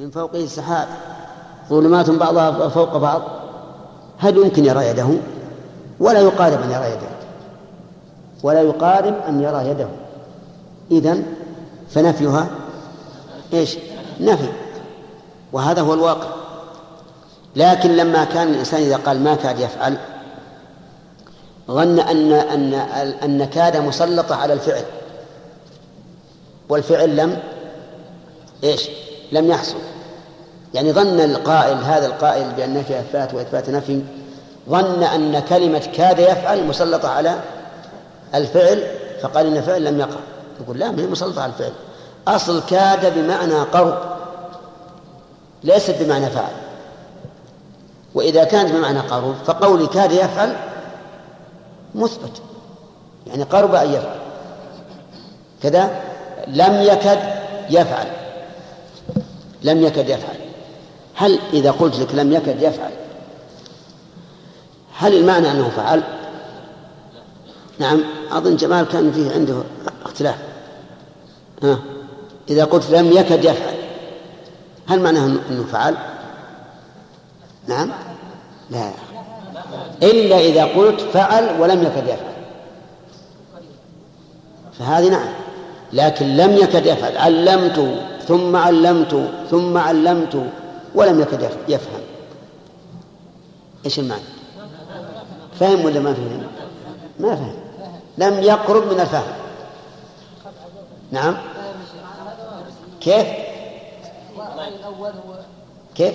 من فوقه سحاب ظلمات بعضها فوق بعض. هل يمكن يرى يده؟ ولا يقارب أن يرى يده. ولا يقارب أن يرى يده. إذن فنفيها. إيش؟ نفي. وهذا هو الواقع. لكن لما كان الإنسان إذا قال ما كاد يفعل ظن أن أن أن كاد مسلطة على الفعل. والفعل لم إيش؟ لم يحصل. يعني ظن القائل هذا القائل بأن نفي إثبات وإثبات نفي ظن أن كلمة كاد يفعل مسلطة على الفعل فقال إن الفعل لم يقع. يقول لا هي مسلطة على الفعل. أصل كاد بمعنى قرب ليست بمعنى فعل. وإذا كانت بمعنى قرب فقولي كاد يفعل مثبت. يعني قرب أن يفعل. كذا لم يكد يفعل. لم يكد يفعل. هل إذا قلت لك لم يكد يفعل هل المعنى أنه فعل؟ نعم أظن جمال كان فيه عنده اختلاف. ها إذا قلت لم يكد يفعل هل معناه أنه فعل؟ نعم لا. إلا إذا قلت فعل ولم يكد يفعل. فهذه نعم لكن لم يكد يفعل علمت ثم علمت ثم علمت. ولم يكد يفهم. إيش المعنى؟ فهم ولا ما فهم؟ ما فهم. لم يقرب من الفهم. نعم. كيف؟ كيف؟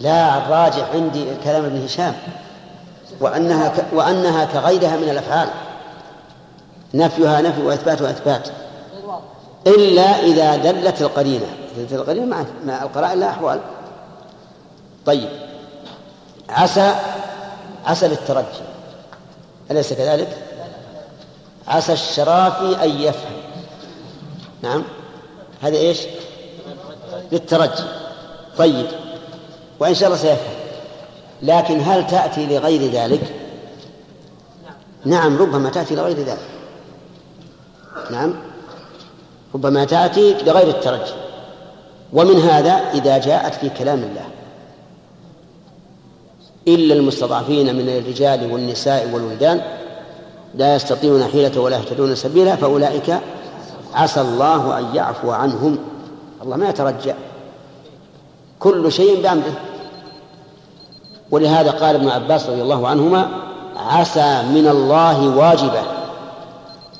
لا الراجع عندي كلام ابن هشام. وأنها ك... وأنها كغيرها من الأفعال. نفيها نفي وإثباتها إثبات إلا إذا دلت القرينة. دلت القرينة مع, القرائن لا أحوال. طيب. عسى عسى للترجي أليس كذلك؟ عسى الشرافي أن يفهم. نعم. هذا إيش؟ للترجي. طيب. وإن شاء الله سيفهم. لكن هل تأتي لغير ذلك؟ نعم ربما تأتي لغير ذلك. نعم. ربما تأتي لغير الترجي. ومن هذا إذا جاءت في كلام الله. إلا المستضعفين من الرجال والنساء والولدان لا يستطيعون حيلة ولا يهتدون سبيلا فأولئك عسى الله أن يعفو عنهم. الله ما يترجى كل شيء بأمره. ولهذا قال ابن عباس رضي الله عنهما عسى من الله واجبة.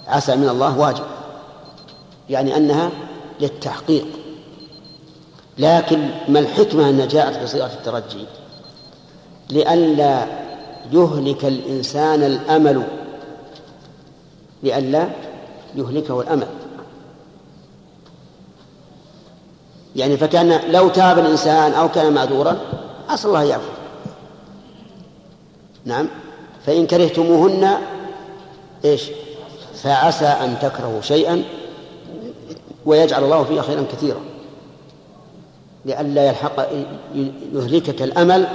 عسى من الله واجب يعني أنها للتحقيق. لكن ما الحكمة أنها جاءت بصيغة الترجي؟ لئلا يهلك الإنسان الأمل. لئلا يهلكه الأمل. يعني فكأن لو تاب الإنسان أو كان معذورا عسى الله يعفو. نعم. فإن كرهتموهن إيش؟ فعسى أن تكرهوا شيئا ويجعل الله فيه خيرا كثيرا. لئلا يلحق يهلكك الأمل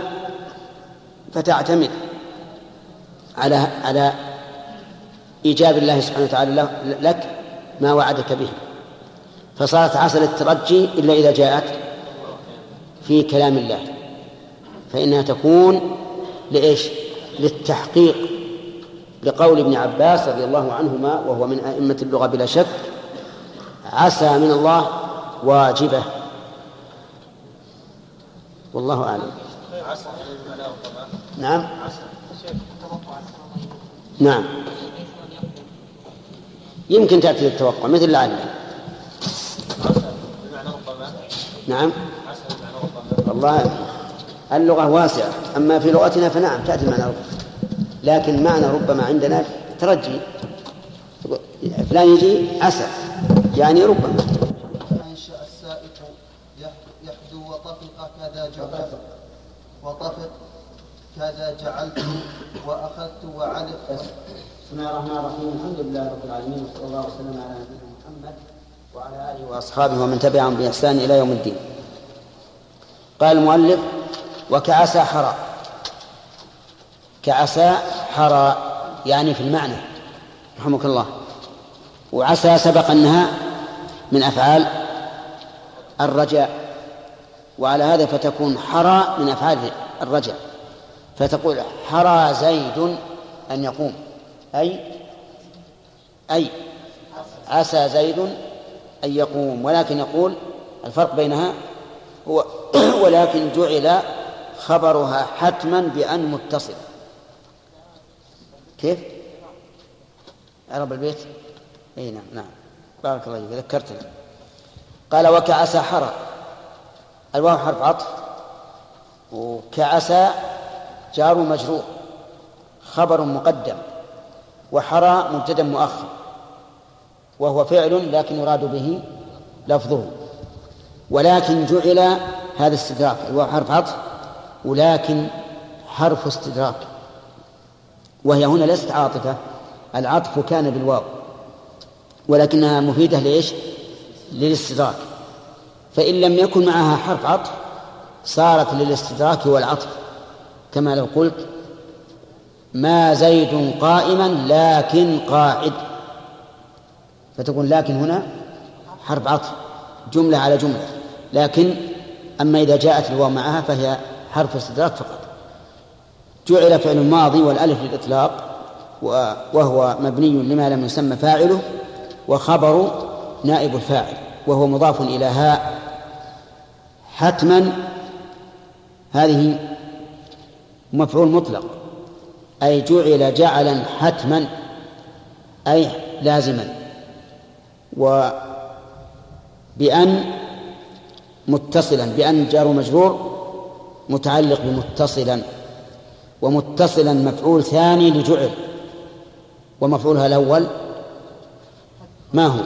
فتعتمد على على إيجاب الله سبحانه وتعالى لك ما وعدك به. فصارت عسل الترجي إلا إذا جاءت في كلام الله. فإنها تكون لإيش؟ للتحقيق لقول ابن عباس رضي الله عنهما وهو من أئمة اللغة بلا شك عسى من الله واجبة. والله أعلم. نعم. نعم. يمكن تأتي للتوقع مثل لعل نعم. والله اللغة واسعة أما في لغتنا فنعم تأتي معنى ربما. لكن معنى ربما عندنا ترجي. فلان يجي عسى يعني ربما أنشأ السائق يحدو وطفق كذا جعلت وطفق كذا جعلت وأخذت وعلق بسم الله الرحمن الرحيم. الحمد لله رب العالمين وصلى الله وسلم على نبينا محمد وعلى آله وأصحابه ومن تبعهم بإحسان إلى يوم الدين. قال المؤلف وكعسى حرى كعسى حرى يعني في المعنى رحمك الله. وعسى سبق أنها من أفعال الرجاء. وعلى هذا فتكون حرى من أفعال الرجاء فتقول حرى زيد أن يقوم أي أي عسى زيد أن يقوم ولكن يقول الفرق بينها هو ولكن جعل خبرها حتما بأن متصل كيف؟ عرب البيت؟ إي نعم نعم بارك الله فيك ذكرتني قال وكعسى حرى الواو حرف عطف. وكعسى جار مجرور خبر مقدم. وحرى مبتدا مؤخر. وهو فعل لكن يراد به لفظه. ولكن جعل هذا استدراك. الواو حرف عطف. ولكن حرف استدراك. وهي هنا ليست عاطفة. العطف كان بالواو. ولكنها مفيدة لإيش؟ للاستدراك. فإن لم يكن معها حرف عطف صارت للاستدراك والعطف كما لو قلت ما زيد قائما لكن قاعد. فتكون لكن هنا حرف عطف جملة على جملة. لكن أما إذا جاءت الواو معها فهي حرف استدراك فقط. جعل فعل ماضي والألف للإطلاق وهو مبني لما لم يسمى فاعله وخبر نائب الفاعل وهو مضاف إلى هاء حتما هذه مفعول مطلق أي جعل جعلا حتما أي لازما. وبأن متصلا بأن جار مجرور متعلق بمتصلا ومتصلا مفعول ثاني لجعل ومفعولها الأول ما هو؟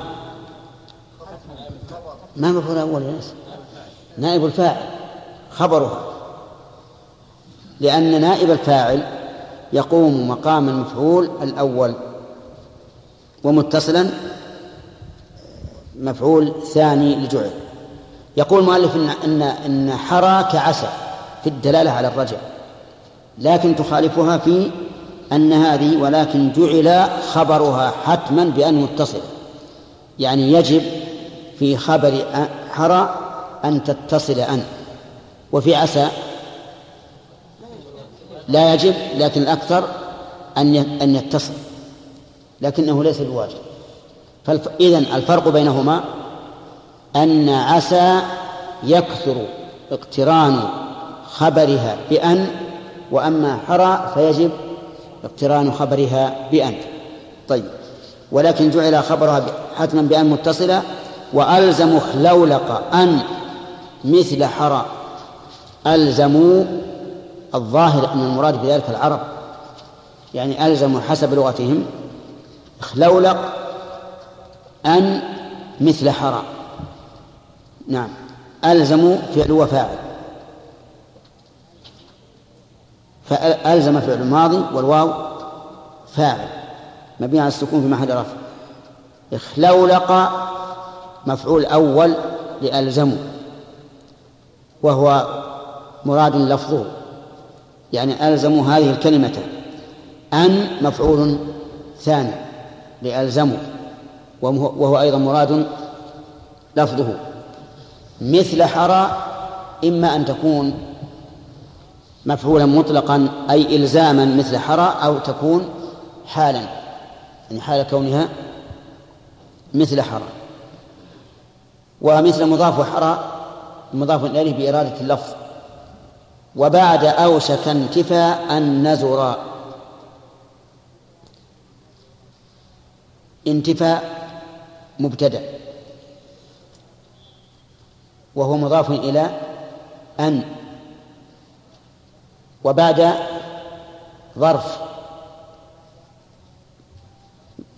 ما مفعول الأول يا ناس نائب الفاعل خبرها. لأن نائب الفاعل يقوم مقام المفعول الأول ومتصلا مفعول ثاني لجعل. يقول المؤلف إن إن إن حرى كعسى في الدلالة على الرجع. لكن تخالفها في أن هذه ولكن جعل خبرها حتما بأن متصل. يعني يجب في خبر حرى أن تتصل أن. وفي عسى. لا يجب لكن الأكثر أن أن يتصل. لكنه ليس بواجب. إذن الفرق بينهما أن عسى يكثر اقتران خبرها بأن وأما حرى فيجب اقتران خبرها بأن. طيب. ولكن جعل خبرها حتما بأن متصلة وألزم خلولق أن مثل حرى. ألزموا الظاهر أن المراد بذلك العرب. يعني ألزموا حسب لغتهم. خلولق أن مثل حرى. نعم. ألزموا فعل وفاعل. فألزم فعل الماضي والواو فاعل. مبني على السكون في محل رفع. اخلولق مفعول أول لألزموا. وهو مراد لفظه يعني ألزموا هذه الكلمة أن مفعول ثاني لألزموا وهو أيضا مراد لفظه. مثل حرى إما أن تكون مفعولا مطلقا أي إلزاما مثل حرى أو تكون حالا يعني حال كونها مثل حرى. ومثل مضاف وحرى مضاف إليه بإرادة اللفظ. وبعد أوشك انتفاء النزر انتفاء مبتدأ. وهو مضاف إلى أن. وبعد ظرف.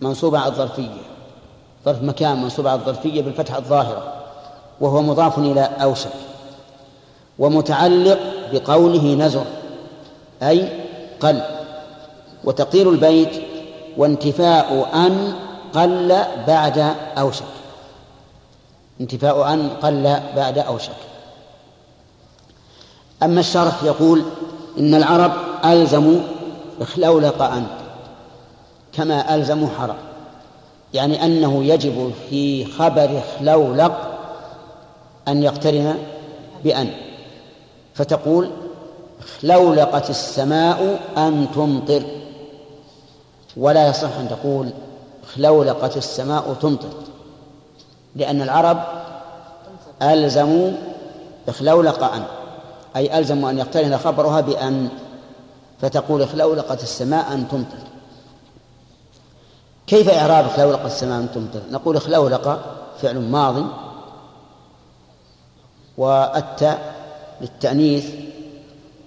منصوب على الظرفية. ظرف مكان منصوب على الظرفية بالفتحة الظاهرة. وهو مضاف إلى أوشك ومتعلق بقوله نزر أي قل وتقدير البيت وانتفاء أن قل بعد أوشك انتفاء أن قل بعد أوشك أما الشرح يقول إن العرب ألزموا إخلولق أن كما ألزموا حرى يعني أنه يجب في خبر خلولق أن يقترن بأن. فتقول لولقت السماء أن تمطر. ولا يصح أن تقول لولقت السماء تمطر. لأن العرب ألزموا إخلولق أن. أي ألزموا أن يقترن خبرها بأن. فتقول اخلولقت السماء أن تمطر. كيف إعراب اخلولقت السماء أن تمطر؟ نقول اخلولق فعل ماضي والتاء للتأنيث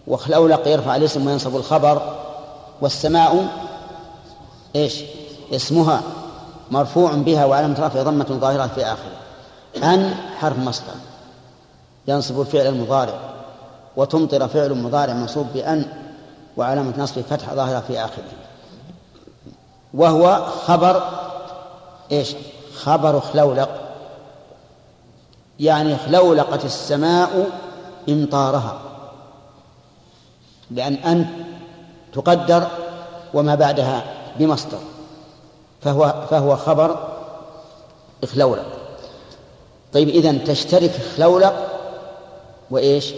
واخلولق يرفع الاسم وينصب الخبر والسماء إيش؟ اسمها مرفوع بها وعلامة رفع ضمة ظاهرة في آخره. أن حرف مصدر. ينصب الفعل المضارع. وتمطر فعل مضارع منصوب بأن وعلامة نصب فتح ظاهرة في آخره. وهو خبر إيش؟ خبر خلولق يعني خلولقت السماء إمطارها لأن أن تقدر وما بعدها بمصدر فهو فهو خبر إخلولق طيب إذن تشترك خلولق وإيش؟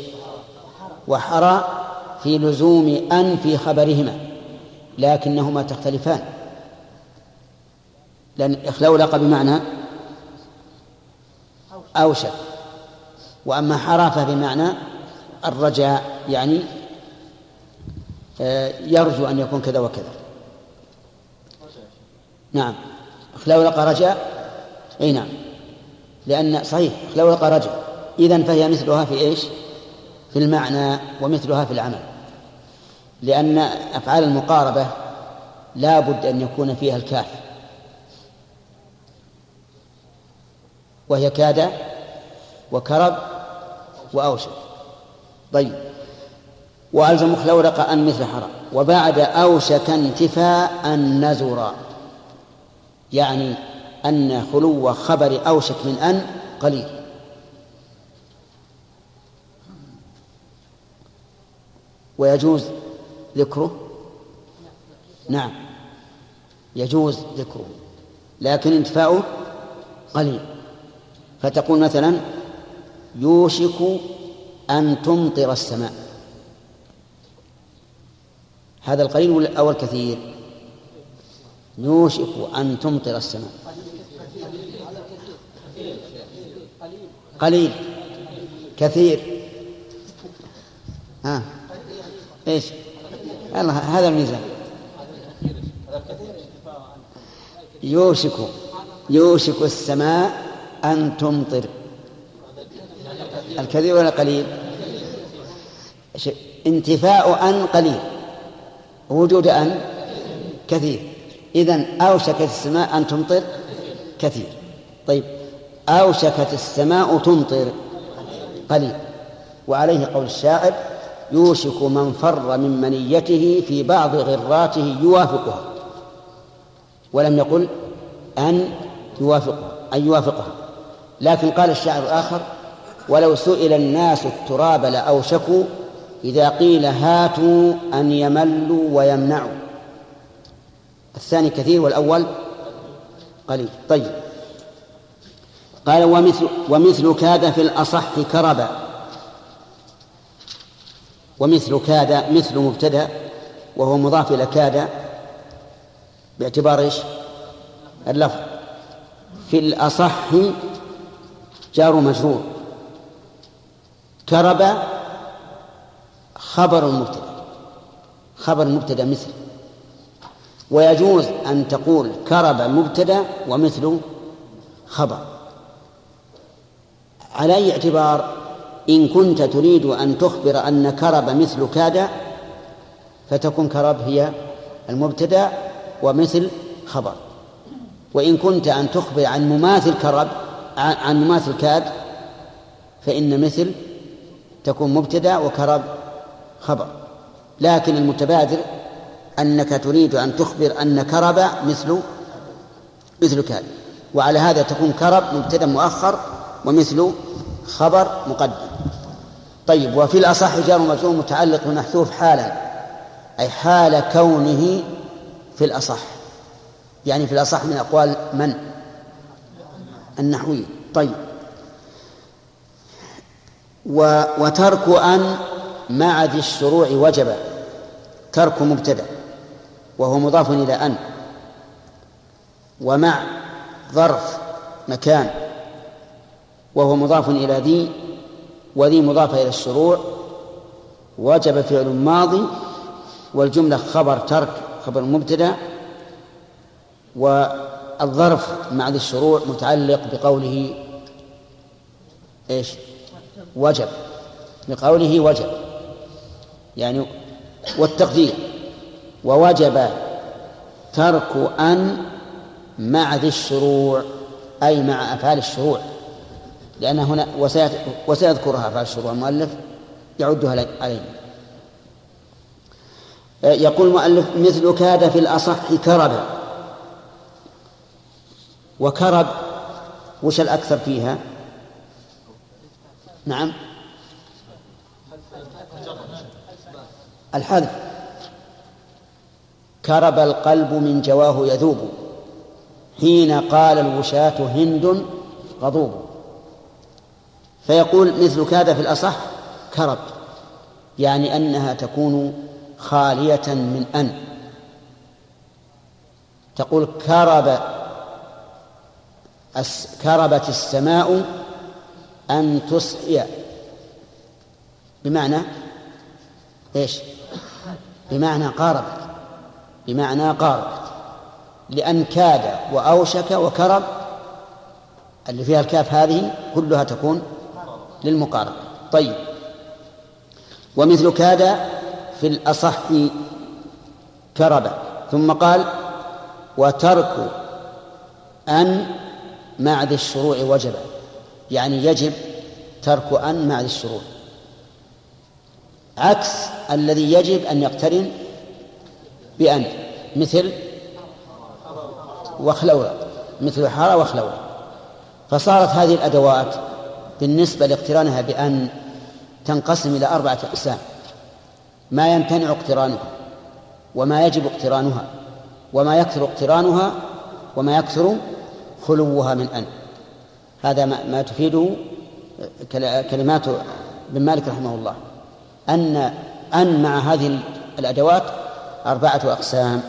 وحرى في لزوم أن في خبرهما لكنهما تختلفان لأن إخلولق بمعنى أوشك وأما حرى فبمعنى الرجاء يعني آه، يرجو أن يكون كذا وكذا. نعم. خلولق رجاء أي نعم. لأن صحيح خلولق رجاء. إذن فهي مثلها في إيش؟ في المعنى ومثلها في العمل. لأن أفعال المقاربة لا بد أن يكون فيها الكاف. وهي كاد وكرب وأوشك طيب. وألزم خلورق أن مثل حرام. وبعد أوشك انتفاء النزر يعني أن خلو خبر أوشك من أن قليل. ويجوز ذكره؟ نعم. يجوز ذكره. لكن انتفاؤه قليل. فتقول مثلا يوشك أن تمطر السماء. هذا القليل أو الكثير؟ يوشك أن تمطر السماء. قليل. كثير. ها. إيش؟ الله هذا الميزان. يوشك يوشك السماء أن تمطر. الكثير ولا قليل؟ انتفاء أن قليل. وجود أن كثير. إذن أوشكت السماء أن تمطر كثير. طيب. أوشكت السماء تمطر قليل. وعليه قول الشاعر يوشك من فر من منيته في بعض غراته يوافقها. ولم يقل أن يوافقها أن يوافقها. لكن قال الشاعر الآخر ولو سئل الناس التراب لأوشكوا إذا قيل هاتوا أن يملوا ويمنعوا. الثاني كثير والأول قليل. طيب. قال ومثل ومثل كاد في الأصح كربا. ومثل كاد مثل مبتدأ وهو مضاف إلى كاد باعتبار إيش؟ اللفظ. في الأصح جار مجرور. كرب خبر المبتدأ. خبر المبتدأ مثل. ويجوز أن تقول كرب مبتدأ ومثل خبر. على أي اعتبار إن كنت تريد أن تخبر أن كرب مثل كاد فتكون كرب هي المبتدأ ومثل خبر. وإن كنت أن تخبر عن مماثل كرب عن مماثل كاد فإن مثل تكون مبتدأ وكرب خبر. لكن المتبادر أنك تريد أن تخبر أن كرب مثل مثل كاد وعلى هذا تكون كرب مبتدأ مؤخر ومثل خبر مقدم. طيب وفي الأصح جار مجرور متعلق بمحذوف حالا أي حال كونه في الأصح. يعني في الأصح من أقوال من؟ النحوي طيب. وترك أن مع ذي الشروع وجب ترك مبتدأ. وهو مضاف إلى أن. ومع ظرف مكان. وهو مضاف إلى ذي. وذي مضافة إلى الشروع. وجب فعل ماضي. والجملة خبر ترك خبر مبتدأ. والظرف مع ذي الشروع متعلق بقوله إيش؟ وجب بقوله وجب يعني والتقدير ووجب ترك أن مع ذي الشروع أي مع أفعال الشروع لأن هنا وسيذكرها أفعال الشروع المؤلف يعدها علينا يقول المؤلف مثل كاد في الأصح كرب. وكرب وش الأكثر فيها؟ نعم. الحذف. كرب القلب من جواه يذوب. حين قال الوشاة هند غضوب. فيقول مثل كاد في الأصح كرب. يعني أنها تكون خالية من أن. تقول كرب كربت السماء أن تصحي بمعنى إيش؟ بمعنى قاربت. بمعنى قاربت. لأن كاد وأوشك وكرب اللي فيها الكاف هذه كلها تكون للمقاربة. طيب. ومثل كاد في الأصح كرب. ثم قال وترك أن مع ذي الشروع وجب يعني يجب ترك أن مع ذي الشروع عكس الذي يجب أن يقترن بأن مثل وخلوة مثل حارة وخلوة. فصارت هذه الأدوات بالنسبة لاقترانها بأن تنقسم إلى أربعة أقسام. ما يمتنع اقترانها وما يجب اقترانها وما يكثر اقترانها وما يكثر خلوها من أن. هذا ما تفيده كلمات بن مالك رحمه الله. أن أن مع هذه الأدوات أربعة أقسام.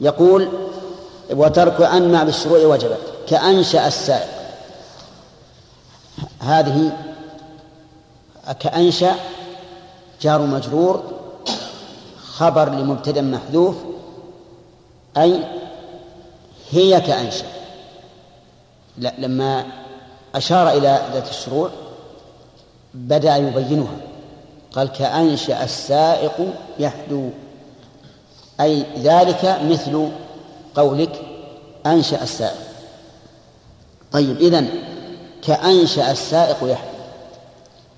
يقول وترك أن مع بالشروع وجبت كأنشأ السائق. هذه كأنشأ جار مجرور خبر لمبتدأ محذوف أي هي كأنشأ. لا لما أشار إلى ذات الشروع بدأ يبينها. قال كأنشأ السائق يحدو. أي ذلك مثل قولك أنشأ السائق. طيب إذن كأنشأ السائق يحدو.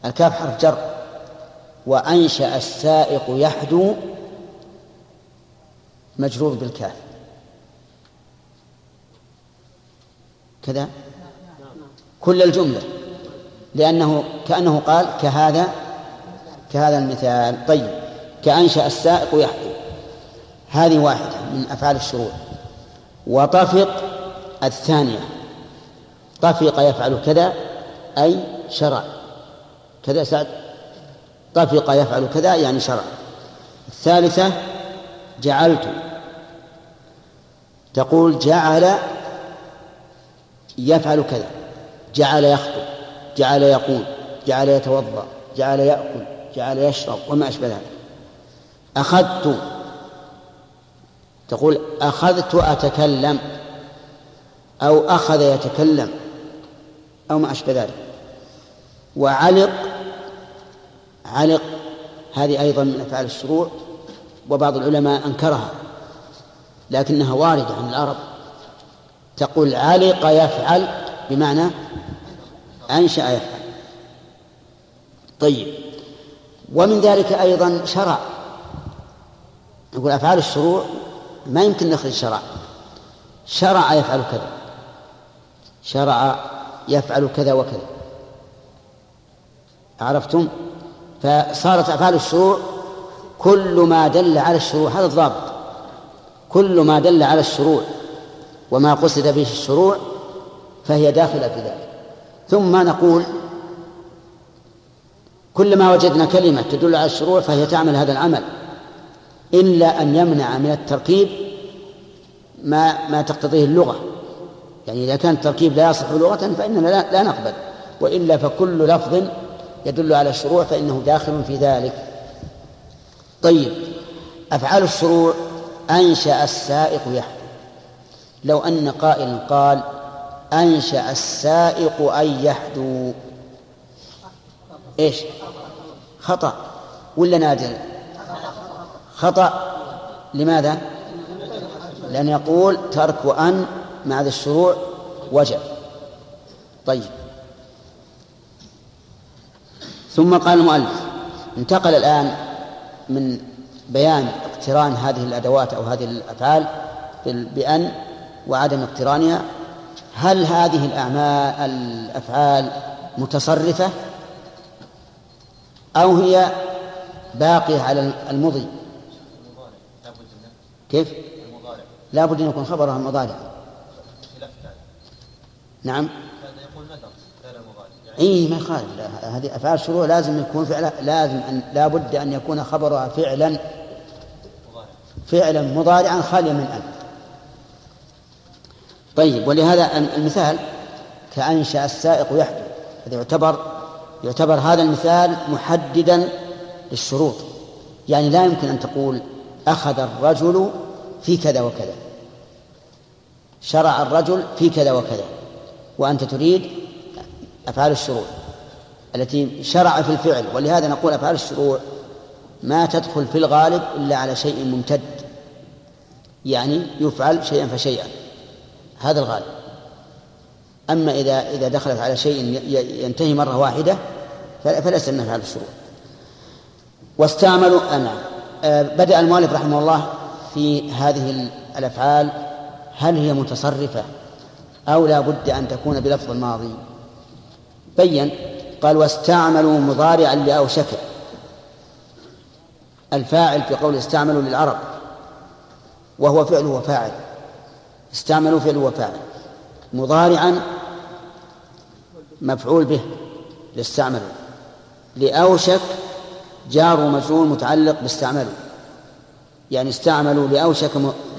الكاف حرف جر. وأنشأ السائق يحدو مجرور بالكاف. كذا؟ كل الجملة. لأنه كأنه قال كهذا كهذا المثال. طيب. كأنشأ السائق يحدو هذه واحدة من أفعال الشروع وطفق الثانية. طفق يفعل كذا أي شرع. كذا سعد؟ طفق يفعل كذا يعني شرع. الثالثة جعلت. تقول جعل يفعل كذا. جعل يخطب جعل يقول جعل يتوضأ جعل يأكل جعل يشرب وما أشبه ذلك. أخذت تقول أخذت اتكلم أو أخذ يتكلم أو ما أشبه ذلك. وعلق علق هذه أيضا من أفعال الشروع وبعض العلماء أنكرها لكنها واردة عن العرب. تقول علق يفعل بمعنى أنشأ يفعل. طيب. ومن ذلك أيضا شرع. نقول أفعال الشروع ما يمكن نخرج شرع. شرع يفعل كذا. شرع يفعل كذا وكذا. عرفتم؟ فصارت أفعال الشروع كل ما دل على الشروع. هذا الضابط. كل ما دل على الشروع. وما قصد به الشروع فهي داخلة في ذلك. ثم نقول كلما وجدنا كلمة تدل على الشروع فهي تعمل هذا العمل إلا أن يمنع من التركيب ما ما تقتضيه اللغة. يعني إذا كان التركيب لا يصح لغة فإننا لا, لا نقبل وإلا فكل لفظ يدل على الشروع فإنه داخل في ذلك. طيب أفعال الشروع أنشأ السائق يحدث لو أن قائل قال أنشأ السائق أن يحدو إيش؟ خطأ. ولا نادر؟ خطأ. لماذا؟ لأن يقول ترك أن مع ذا الشروع وجب. طيب. ثم قال المؤلف انتقل الآن من بيان اقتران هذه الأدوات أو هذه الأفعال بأن وعدم اقترانها هل هذه الأعمال الأفعال متصرفة؟ أو هي باقية على المضي؟ كيف؟ لا بد أن يكون خبرها مضارع. نعم. إي ما يخالف. هذه أفعال الشروع لازم يكون فعلا لازم أن لا بد أن يكون خبرها فعلا فعلا مضارعا خاليا من ان طيب ولهذا المثال كأنشأ السائق يحدث هذا يعتبر يعتبر هذا المثال محددا للشروط. يعني لا يمكن أن تقول أخذ الرجل في كذا وكذا. شرع الرجل في كذا وكذا. وأنت تريد أفعال الشروع التي شرع في الفعل. ولهذا نقول أفعال الشروع ما تدخل في الغالب إلا على شيء ممتد. يعني يفعل شيئا فشيئا. هذا الغالب. أما إذا إذا دخلت على شيء ينتهي مرة واحدة فليس من أفعال الشروع واستعملوا نعم آه بدأ المؤلف رحمه الله في هذه الأفعال هل هي متصرفة أو لا بد أن تكون بلفظ الماضي؟ بين قال واستعملوا مضارعا لأوشك. الفاعل في قول استعملوا للعرب. وهو فعل وفاعل. استعملوا فعل وفاعل مضارعا مفعول به لاستعملوا لأوشك جار ومجرور متعلق باستعملوا يعني استعملوا لأوشك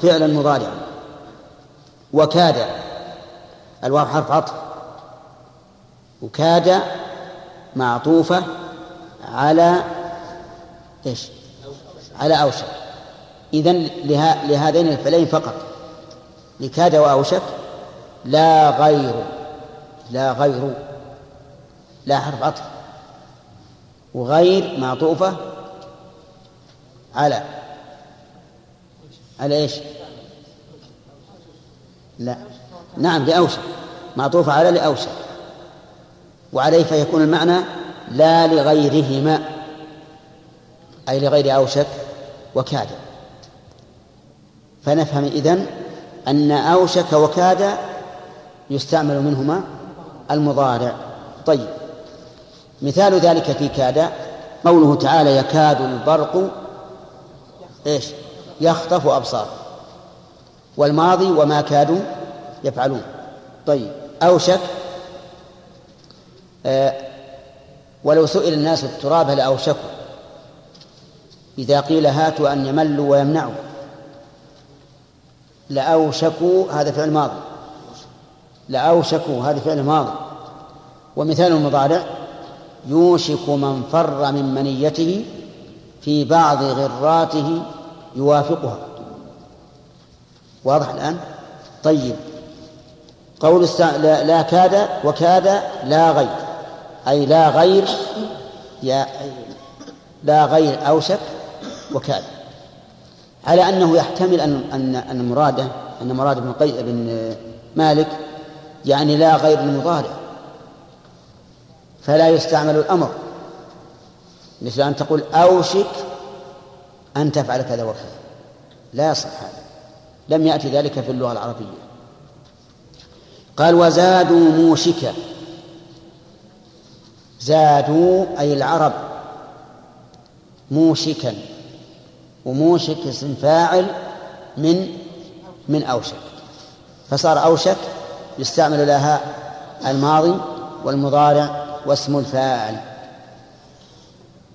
فعلا مضارعا. وكاد الواو حرف عطف. وكاد معطوفة على إيش؟ على أوشك. إذن لهذين الفعلين فقط. لكاد وأوشك لا غير لا غير لا حرف عطف وغير معطوفة على على إيش؟ لا نعم لأوشك معطوفة على لأوشك وعليه فيكون المعنى لا لغيرهما أي لغير أوشك وكاد فنفهم إذن أن أوشك وكاد يستعمل منهما المضارع. طيب مثال ذلك في كاد. قوله تعالى يكاد البرق إيش؟ يخطف أبصار. والماضي وما كادوا يفعلون. طيب أوشك آه ولو سئل الناس التراب لأوشكوا إذا قيل هاتوا أن يملوا ويمنعوا. لأوشكوا هذا فعل ماضي. لأوشكوا هذا فعل ماضي. ومثال المضارع يوشك من فر من منيته في بعض غراته يوافقها. واضح الآن؟ طيب. قول لا, لا كاد وكاد لا غير. أي لا غير يا لا غير أوشك وكاد. على أنه يحتمل أن أن أن مراده أن مراد بن قي بن مالك يعني لا غير المضارع. فلا يستعمل الأمر. مثل أن تقول أوشك أن تفعل كذا وكذا. لا يصح هذا. لم يأتي ذلك في اللغة العربية. قال وزادوا موشكا. زادوا أي العرب موشكا. وموشك اسم فاعل من من أوشك. فصار أوشك يستعمل لها الماضي والمضارع واسم الفاعل.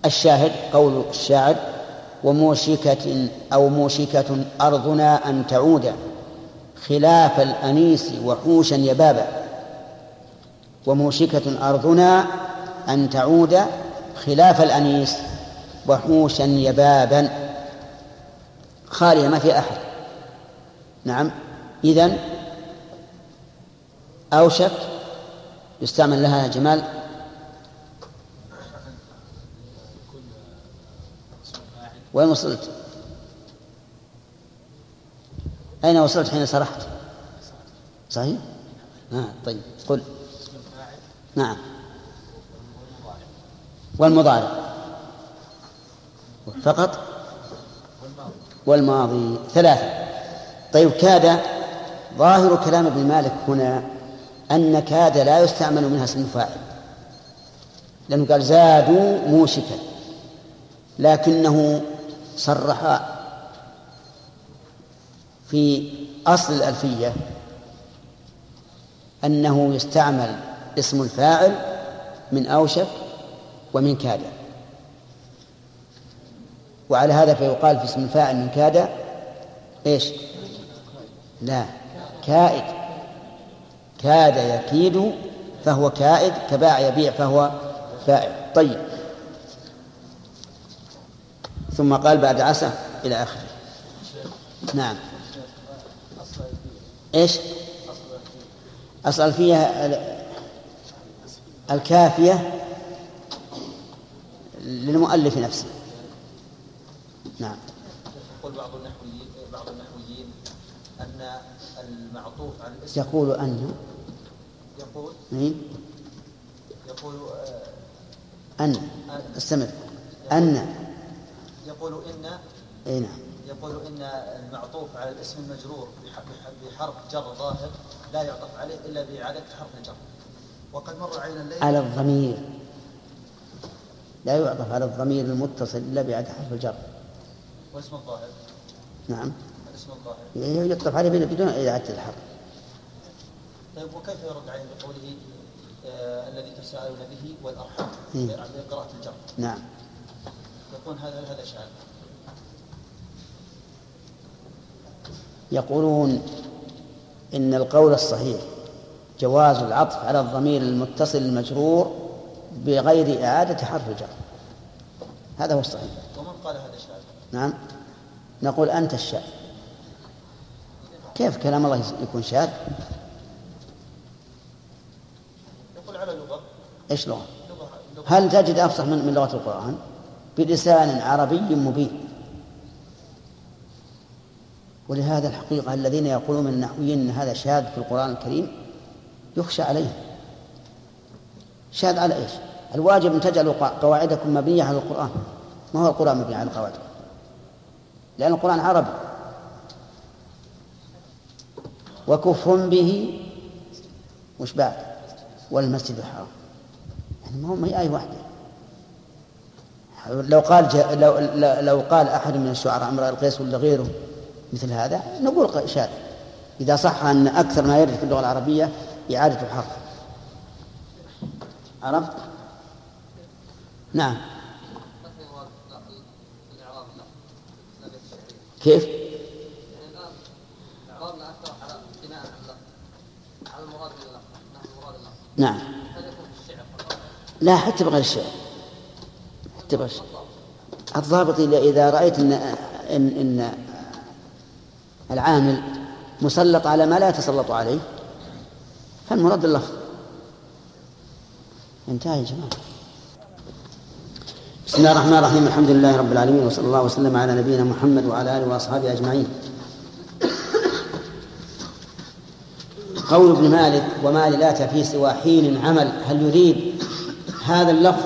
الشاهد قول الشاعر وموشكة أو موشكة أرضنا أن تعود خلاف الأنيس وحوشا يبابا. وموشكة أرضنا أن تعود خلاف الأنيس وحوشا يبابا. خالية ما في أحد. نعم. إذن أوشك يستعمل لها جمال. وين وصلت؟ أين وصلت حين سرحت؟ صحيح؟ آه طيب. قل. نعم. والمضارع. فقط؟ والماضي ثلاثة. طيب كاد ظاهر كلام ابن مالك هنا أن كاد لا يستعمل منها اسم الفاعل لأنه قال زادوا موشكا لكنه صرح في أصل الألفية أنه يستعمل اسم الفاعل من أوشك ومن كاد. وعلى هذا فيقال في اسم الفاعل من كاد. إيش؟ لا. كائد. كاد يكيد فهو كائد كباع يبيع فهو فاعل. طيب. ثم قال بعد عسى إلى آخره. نعم. إيش؟ أصل فيها الكافية للمؤلف نفسه. نعم. يقول بعض النحويين بعض النحويين أن المعطوف على الاسم يقول أن يقول إيه؟ يقول آه، أن. استمر. أن. يقول إن أي نعم. يقول إن المعطوف على الاسم المجرور بح- بح- بحرف جر ظاهر لا يعطف عليه إلا بإعادة حرف الجر وقد مر علينا الليل على الضمير. لا يعطف على الضمير المتصل إلا بعد حرف الجر. واسم الظاهر. نعم. الاسم الظاهر. يعطف عليه بدون إعادة الحرف طيب وكيف يرد عليه بقوله آه الذي تساءلون به والأرحام؟ إيه. بقراءة الجر. نعم. يكون هذا هذا شاذ يقولون إن القول الصحيح جواز العطف على الضمير المتصل المجرور بغير إعادة حرف الجر. هذا هو الصحيح. ومن قال هذا نعم. نقول أنت الشاذ. كيف كلام الله يكون شاذ؟ يقول على لغة. إيش لغة؟ هل تجد أفصح من, من لغة القرآن؟ بلسان عربي مبين. ولهذا الحقيقة الذين يقولون من النحويين أن هذا شاذ في القرآن الكريم يخشى عليهم شاذ على إيش؟ الواجب أن تجعلوا قوا- قواعدكم مبنية على القرآن. ما هو القرآن مبني على القواعد؟ لأن القرآن عربي وكفر به وش بعد. والمسجد الحرام. يعني ما هو هي آية واحدة. لو قال جا لو, لو- قال أحد من الشعراء امرأ القيس ولا غيره مثل هذا نقول شاذ. إذا صح أن أكثر ما يرد في اللغة العربية إعادة الحرف. عرفت؟ نعم كيف؟ إعرابنا أكثر على بناء على اللفظ على المراد من اللفظ نحو مراد اللفظ نعم. لا حتى بغير الشعر. حتى بغير الشعر. الضابط إذا- رأيت إن إن, إن العامل مسلط على ما لا يتسلط عليه فالمراد اللفظ انتهى يا جماعة. بسم الله الرحمن الرحيم. الحمد لله رب العالمين وصلى الله وسلم على نبينا محمد وعلى آله وأصحابه أجمعين. قول ابن مالك وما لات في سوى حين عمل هل يريد هذا اللفظ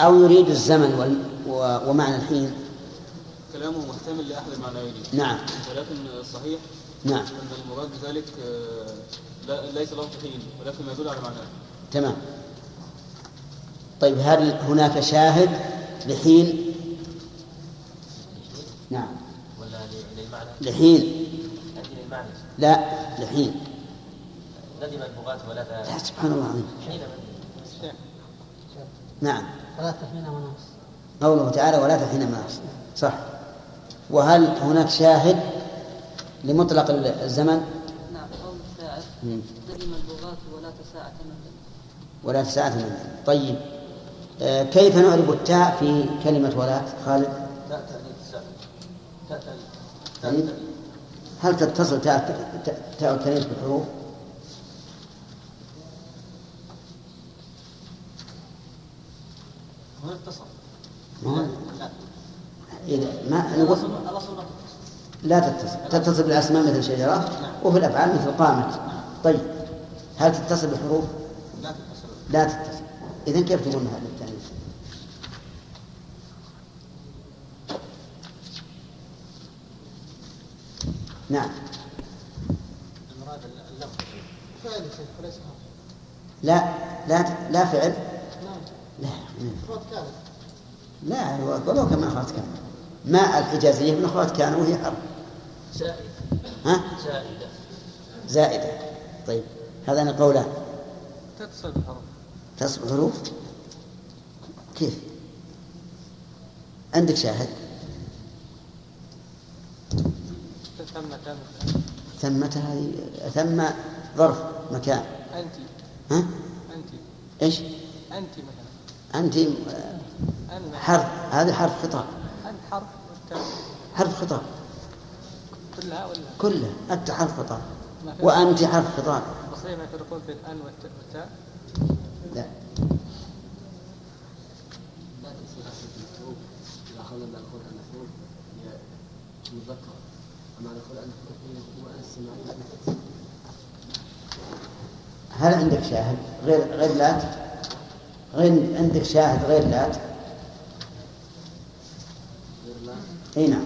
أو يريد الزمن وال- و- ومعنى الحين؟ كلامه محتمل لأحد المعنيين نعم. ولكن الصحيح نعم. أن المراد بذلك آه، ليس لفظ حين ولكن ما يدل على معناه. تمام. طيب هل هناك شاهد لحين؟ نعم. ولا للمعنى؟ لحين. لا لحين. ندم البغاة ولا لا؟ سبحان الله العظيم. حين نعم. ثلاثة حين ونص قوله تعالى ولا تحين مناص صح. وهل هناك شاهد لمطلق الزمن؟ نعم قول الشاعر مم. دلم اللغات ولا تساعة من ولا تسعة من طيب. كيف نعرب التاء في كلمة ولاة خالد؟ تاء هل تتصل تاء تاء- التانيث بالحروف؟ هنا اتصل ما إذا ما ما لا تتصل. تتصل بالأسماء مثل شجرة وفي الأفعال مثل قامت. طيب. هل تتصل بالحروف؟ لا تتصل. لا تتصل. إذا كيف تقول هذا نعم. المراد اللفظ فعل يا شيخ وليس حرف لا لا لا فعل. لا. لا هو ولو كما أخوات كان. ما الحجازية من أخوات كان وهي حرف زائد ها؟ زائدة. زائدة طيب هذان القولان تتصل بالحروف تصبح حروف كيف؟ عندك شاهد؟ ثم كان ثمة هذه ثم ظرف مكان. أنت. ها؟ أنت. إيش؟ أنت مثلا. أنت أن حرف. هذه حرف خطاب حرف حرف خطاب كلها ولا؟ كله أنت حرف خطاب وأنت حرف خطاب المصريين ما يفرقون بين أن والت- والتاء. لا. لا الحروف إذا أخذنا القرآن المفعول هل عندك شاهد؟ غير غير لات غير عندك شاهد غير لات إي نعم.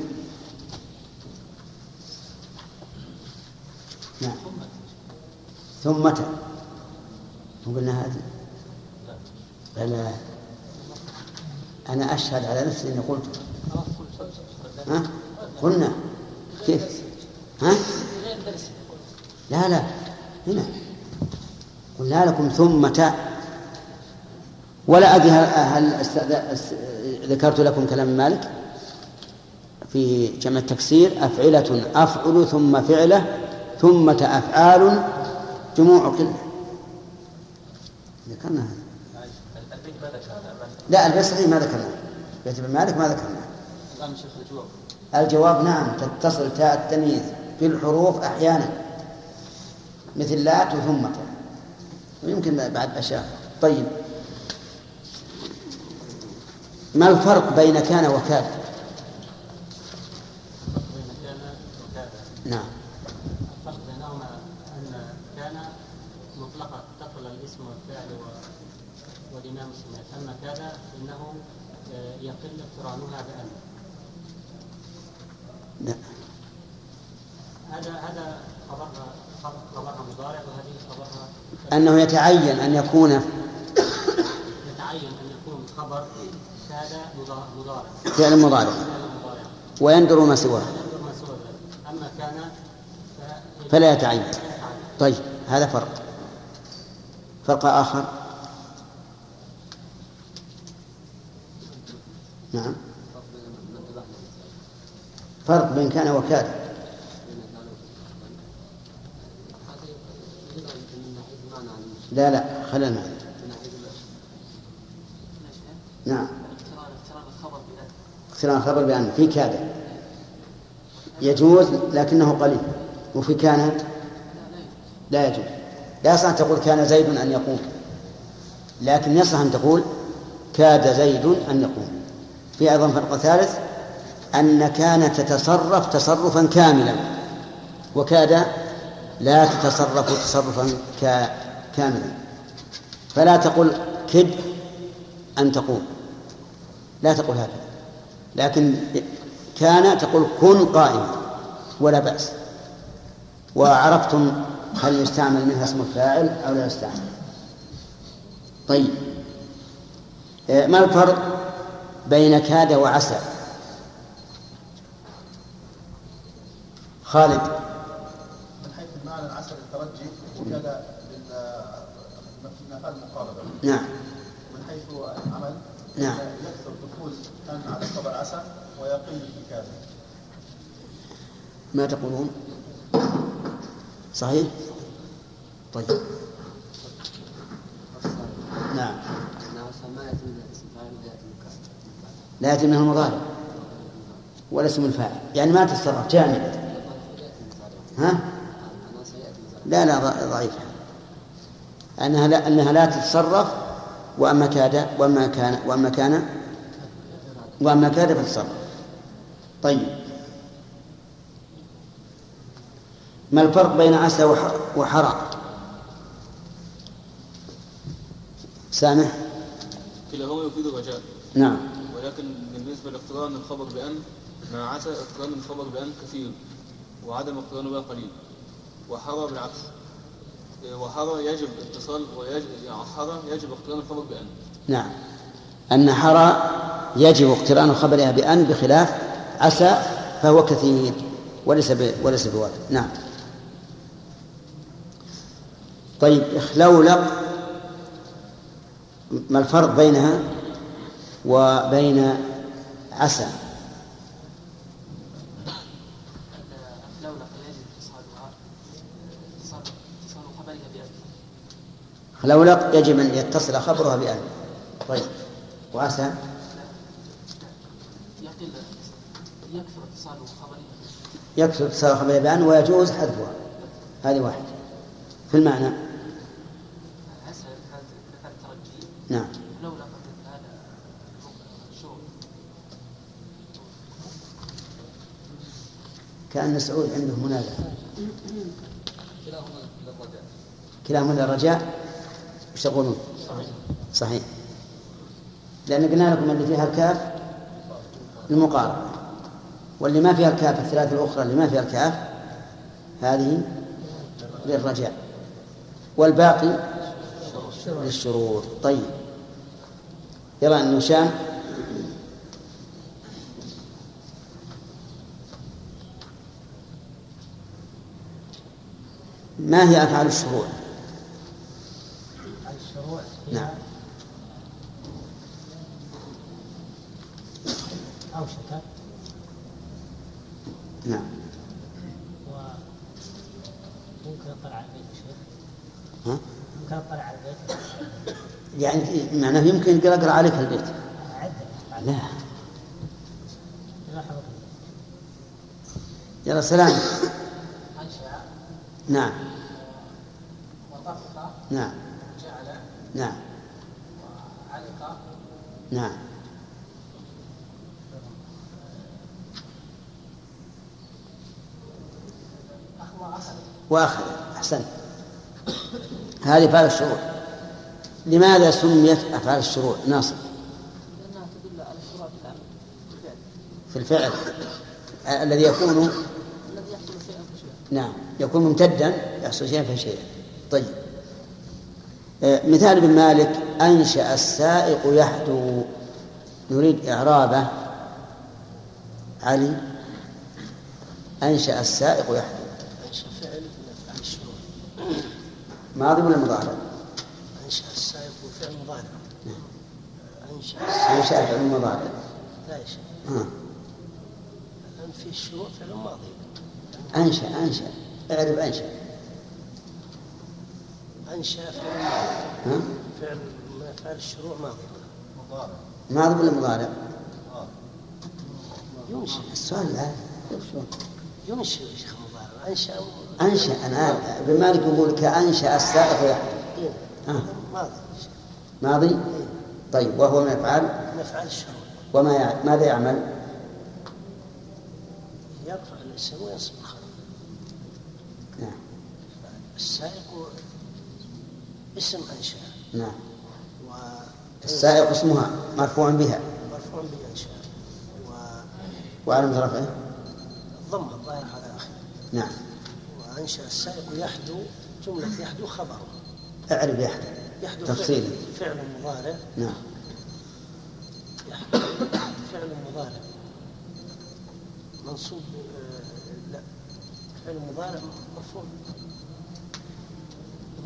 نعم. ثم قلنا هذه؟ لا أنا أشهد على نفسي أني قلت. ها؟ قلنا. كيف؟ ها؟ لا لا. هنا. قلنا لكم ثم تاء ولا أدري هل, هل ذكرت لكم كلام مالك؟ في جمع التكسير أفعلة أفعل ثم فعلة ثم أفعال جموع قلة ذكرنا هذا. لا البيت ما ذكرناه بيت ابن مالك ما ذكرناه الآن شيخ الجواب. الجواب نعم تتصل تاء التمييز بالحروف أحيانا. مثل لات وثمة ويمكن بعد أشياء. طيب. ما الفرق بين كان وكاد؟ نعم. الفرق بينهما أن كان مطلقة الاسم والفعل والإمام أما كان فإنه آه، يقل اقترانها بأن. لا. هذا هذا خبرها خبر- خبرها مضارع وهذه خبرها أنه يتعين أن يكون يتعين أن يكون خبر مضا- مضارع. فعل مضارع. ويندر ما سواه. أما كان فلا يتعين يتعين. طيب هذا فرق. فرق آخر. نعم. فرق بين كان وكاد. لا لا خلنا نعم. اقتران الخبر بأن في كاد. يجوز لكنه قليل. وفي كان لا يجوز. لا يصح أن تقول كان زيد أن يقوم. لكن يصح أن تقول كاد زيد أن يقوم. في أيضا فرق ثالث. أن كان تتصرف تصرفا كاملا وكاد لا تتصرف تصرفا كا- كاملا. فلا تقل كد أن تقوم لا تقول هكذا. لكن كان تقول كن قائما ولا بأس. وعرفتم هل يستعمل منها اسم الفاعل أو لا يستعمل. طيب. آه، ما الفرق بين كاد وعسى؟ خالد. من حيث المعنى العسل الترجي وكذا للنفاذ المقاربة نعم. من حيث العمل نعم. يكثر دخول يجوز أن على خبر عسى ويقل في كاد ما تقولون؟ صحيح؟ طيب. نعم. لا يتم منه المضارع ولا اسم الفاعل. يعني ما تتصرف جامدة ها؟ لا لا ضعيفة أنها لا أنها لا تتصرف وأما كاد وأما كان وأما كان وأما كاد فتصرف. طيب. ما الفرق بين عسى وح- وحرى سامح؟ كلاهما يفيد الرجاء. نعم. ولكن بالنسبة لاقتران الخبر بأن مع عسى اقتران الخبر بأن كثير. وعدم اقترانه بها قليل. وحرى بالعكس. وحرى يجب اتصال ويجب يعني حرى يجب اقتران الخبر بأن. نعم. أن حرى يجب اقتران خبرها بأن بخلاف عسى فهو كثير وليس ب... وليس بواجب. نعم. طيب اخلولق ما الفرق بينها وبين عسى؟ اللولق يجب اتصالها اتصال اتصال خبرها بأب خلولق يجب أن يتصل خبرها بأن طيب. وعسى؟ يكثر اتصال خبرها يكثر اتصال خبرها بأن ويجوز حذفها. هذه واحدة. في المعنى؟ نعم لولا قد هذا شروط كأن سعود عنده منازعة كلاهما للرجاء وش تقولون؟ صحيح. لأن قلنا لكم اللي فيها الكاف المقارنة. واللي ما فيها الكاف الثلاث الأخرى اللي ما فيها الكاف هذه للرجاء. والباقي للشروط طيب. يلا النشام ما هي أفعال الشروع؟ الشروع؟ نعم. أوشك نعم. وممكن أطلع على البيت يا شيخ؟ ها؟ ممكن أطلع على البيت؟ يعني معناه يمكن أقرأ عليك البيت. لا. يلا سلام نعم. نعم. جعل نعم. علق نعم. وأخذ أحسنت هذه أفعال الشروع. لماذا سميت أفعال الشروع؟ ناصر. لأنها تدل على الشروع في بالفعل في الفعل. الذي يكون الذي يحصل شيئا فشيئا. نعم. يكون ممتدا يحصل شيئا فشيئا. طيب. مثال ابن مالك أنشأ السائق يحدو. نريد إعرابه. علي أنشأ السائق يحدو. ماضي ولا مضارع؟ أنشأ السائق فعل مضارع. أنشأ أنشأ فعل مضارع. لا يا شيخ. الآن في الشروع فعل ماضي. أنشأ أنشأ. اعرف أنشأ. أنشأ فعل؟ فعل من أفعال الشروع ماضي مضارع ماضي ولا مضارع؟ آه. ينشئ السؤال الآن؟ ينشئ يا شيخ مضارع أنشأ أنشأ أنا ابن مالك يقول كأنشأ السائق يحدو إيه. ها. ماضي. ماضي إيه. طيب وهو من أفعال من أفعال الشروع وما يع... ماذا يعمل؟ يرفع الاسم وينصب الخبر نعم السائق اسم أنشأ نعم. السائق اسمها مرفوع بها. ومرفوع بأنشأ وعلامة رفعه والضم الظاهر على آخره نعم. وأنشأ السائق يحدو جملة يحدو خبره اعرف يحدث يحدو تفصيلا. فعل, فعل مضارع. نعم. يحدو فعل مضارع. منصوب آه، لا. فعل مضارع مرفوع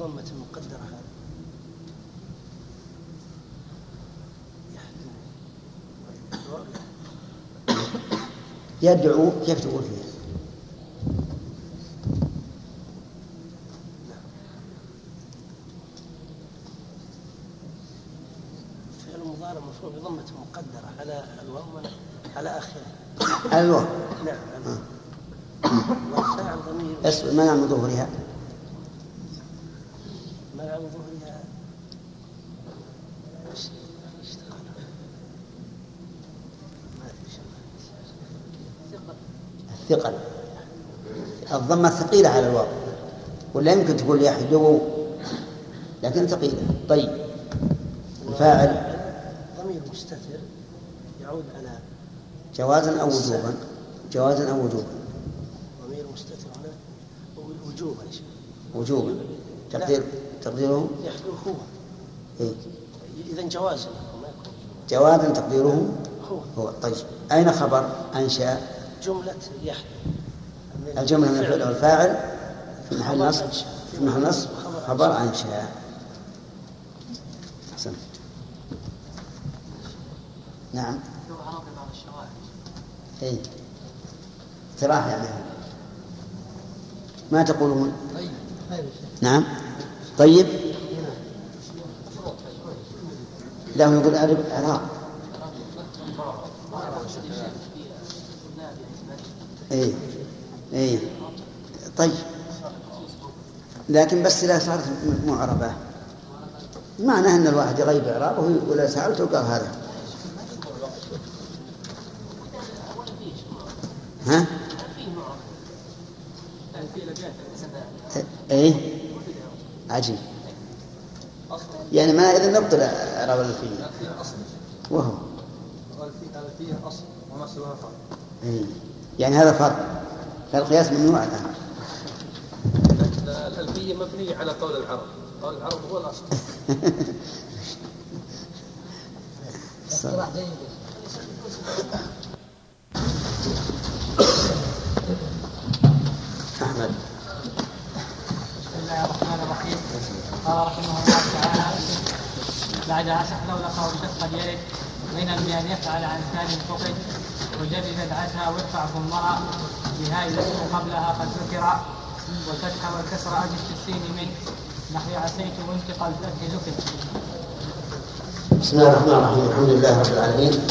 بضمة مقدرة هذا يدعو كيف تقول فيها؟ فعل مضارع مفعول بضمة مقدرة على الواو على آخره. على الواو. نعم آه. والفاعل ضمير. اسم منع من ظهورها منع من ظهورها إيش- إيش دخل؟ ما أدري شو. الثقل الضمة ثقيلة على الواو. ولا يمكن تقول يحجب لكن ثقيلة. طيب. الفاعل. ضمير مستتر. يعود على جوازا أو وجوبا. جوازا أو وجوبا. ضمير مستتر هنا وجوبا. يا. وجوبا. تقدير تقديره يحلو هو. إيه؟ إذا جواز ما يكون جوازا تقديره هو. هو. طيب. أين خبر أنشأ جملة من الجملة من الفعل. والفاعل في محل نصب. في محل نصب. خبر أنشأ. أحسنت نعم. اي استراحة يعني. ما تقولون؟ نعم. طيب. لا هو يقول إعراب اي اي طيب. لكن بس إذا صارت معربة معناه أن الواحد يغيب إعرابه ولا سألته قال هذا. ها؟ إيه. عجيب. يعني ما إذا نبطل إعراب الالفيه وهو. الألفية أصل وما سواها فرع إيه. يعني هذا فرق. فالقياس ممنوع الآن. لكن الألفية مبنية على قول العرب. قول العرب هو الأصل. أحمد. بسم الله الرحمن الرحيم قال رحمه الله تعالى بعدها سحلولك وشق اليد غنى بأن يفعل عن ثاني فقد وجدد العتى وارفع ضمرا بهاء الاسم قبلها قد ذكر والفتح والكسر أجد في السين من نحو عسيت وانتقى الفتح ذكر بسم الله الرحمن الرحيم. الحمد لله رب العالمين.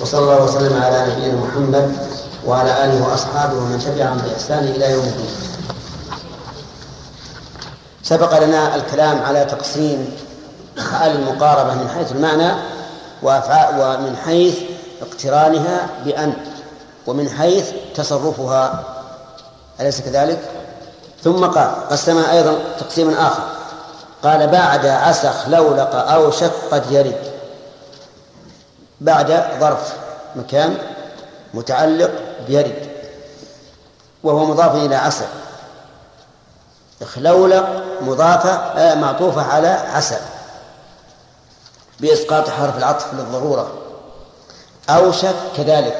وصلى الله وسلم على نبينا محمد وعلى آله وأصحابه ومن تبعهم بإحسان إلى يوم الدين. سبق لنا الكلام على تقسيم المقاربة من حيث المعنى ومن حيث اقترانها بأن ومن حيث تصرفها أليس كذلك؟ ثم قال قسمها أيضا تقسيما آخر قال بعد عسخ لولق أو شق قد يرد بعد ظرف مكان متعلق بيرد وهو مضاف إلى عسى خلولق مضافة آه معطوفة على عسى بإسقاط حرف العطف للضرورة أوشك كذلك.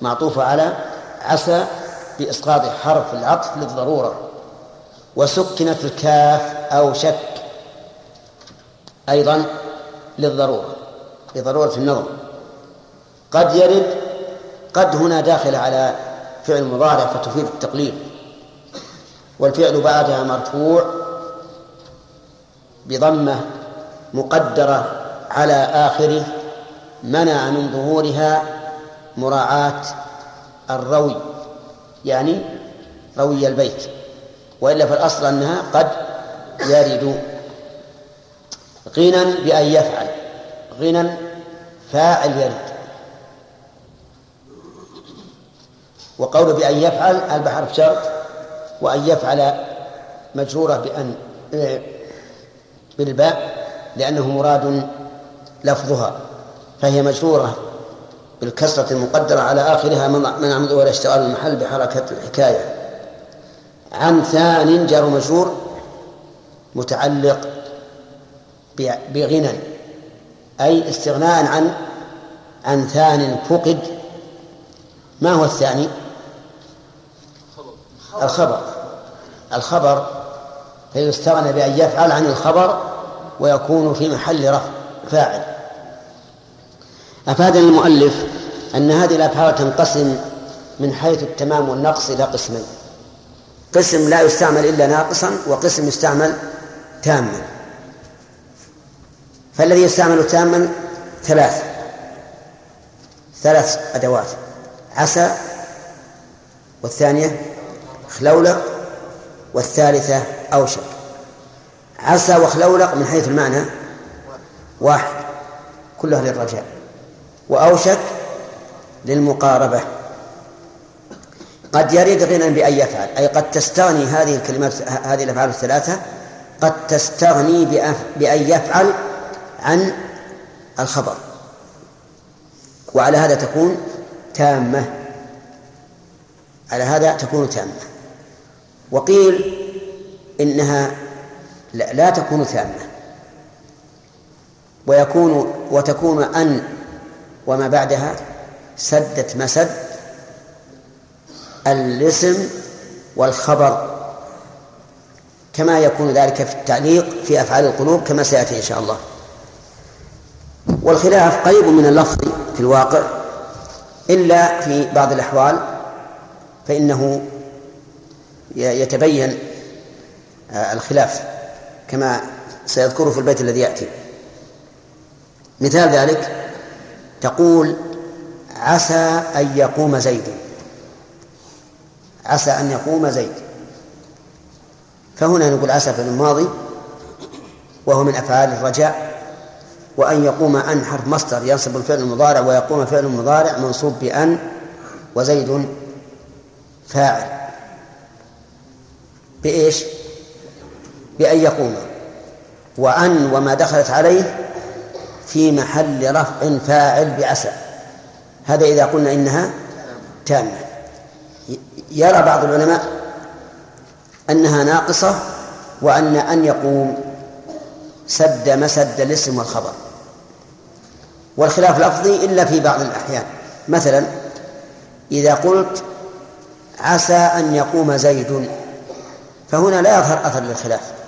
معطوفة على عسى بإسقاط حرف العطف للضرورة. وسكنت الكاف أو شك أيضا للضرورة لضرورة النظم. قد يرد قد هنا داخل على فعل مضارع فتفيد التقليل. والفعل بعدها مرفوع بضمة مقدرة على آخره. منع من ظهورها مراعاة الروي يعني روي البيت. وإلا فالأصل أنها قد يرد غنى بأن يفعل غنى فاعل يرد. وقوله بأن يفعل البحر شرط وأن يفعل مجرورة بأن بالباء لأنه مراد لفظها. فهي مجرورة بالكسرة المقدرة على آخرها منع من ظهور اشتغال المحل بحركة الحكاية. عن ثان جار مجرور متعلق بغنى أي استغناء عن عن ثان فقد. ما هو الثاني؟ الخبر. الخبر فيستغنى بأن يفعل عن الخبر ويكون في محل رفع فاعل. أفاد المؤلف أن هذه الأفعال تنقسم من حيث التمام والنقص إلى قسمين. قسم لا يستعمل إلا ناقصا وقسم يستعمل تاما. فالذي يستعمل تاما ثلاث ثلاث أدوات عسى والثانية خلولق والثالثة أوشك. عسى وخلولق من حيث المعنى واحد كلها للرجاء. وأوشك للمقاربة. قد يريد غنى بأن يفعل أي قد تستغني هذه الكلمات هذه الأفعال الثلاثة قد تستغني بأن يفعل عن الخبر. وعلى هذا تكون تامة. على هذا تكون تامة. وقيل إنها لا, لا تكون تامة. ويكون وتكون أن وما بعدها سدت مسد الاسم والخبر كما يكون ذلك في التعليق في أفعال القلوب كما سيأتي إن شاء الله. والخلاف قريب من اللفظ في الواقع إلا في بعض الأحوال فإنه يتبين آه، الخلاف كما سيذكره في البيت الذي يأتي. مثال ذلك تقول عسى أن يقوم زيد. عسى أن يقوم زيد. فهنا نقول عسى في الماضي وهو من أفعال الرجاء وأن يقوم أن حرف مصدر ينصب الفعل المضارع ويقوم فعل مضارع منصوب بأن وزيد فاعل. بإيش؟ بأن يقوم. وأن وما دخلت عليه في محل رفع فاعل بعسى هذا إذا قلنا إنها تامة. يرى بعض العلماء أنها ناقصة وأن أن يقوم سد مسد الاسم والخبر. والخلاف لفظي إلا في بعض الأحيان. مثلا إذا قلت عسى أن يقوم زيد فهنا لا يظهر أثر للخلاف.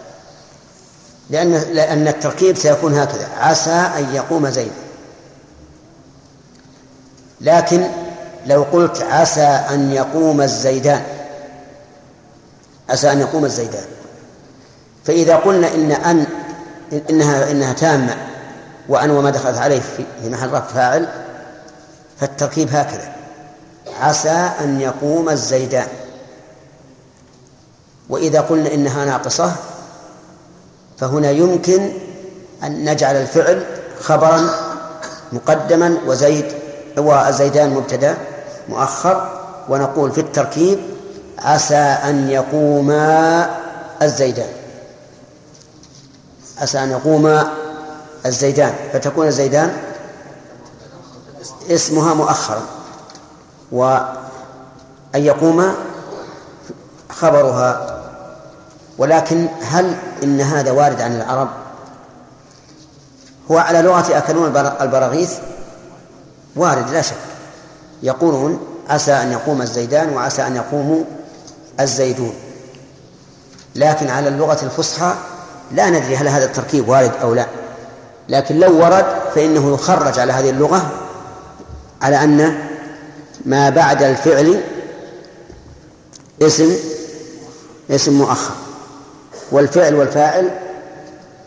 لأن لأن التركيب سيكون هكذا. عسى أن يقوم زيد. لكن لو قلت عسى أن يقوم الزيدان عسى أن يقوم الزيدان. فإذا قلنا إن أن إنها إنها تامة وأن وما دخلت عليه في محل رفع فاعل فالتركيب هكذا. عسى أن يقوم الزيدان. وإذا قلنا إنها ناقصة فهنا يمكن أن نجعل الفعل خبرا مقدما وزيد والزيدان مبتدأ مؤخر ونقول في التركيب عسى أن يقوما الزيدان. عسى أن يقوما الزيدان. فتكون الزيدان اسمها مؤخرا وأن يقوم خبرها ولكن هل إن هذا وارد عن العرب؟ هو على لغة أكلون البراغيث؟ وارد لا شك. يقولون عسى أن يقوم الزيدان وعسى أن يقوموا الزيدون. لكن على اللغة الفصحى لا ندري هل هذا التركيب وارد أو لا. لكن لو ورد فإنه يخرج على هذه اللغة على أن ما بعد الفعل اسم اسم مؤخر. والفعل والفاعل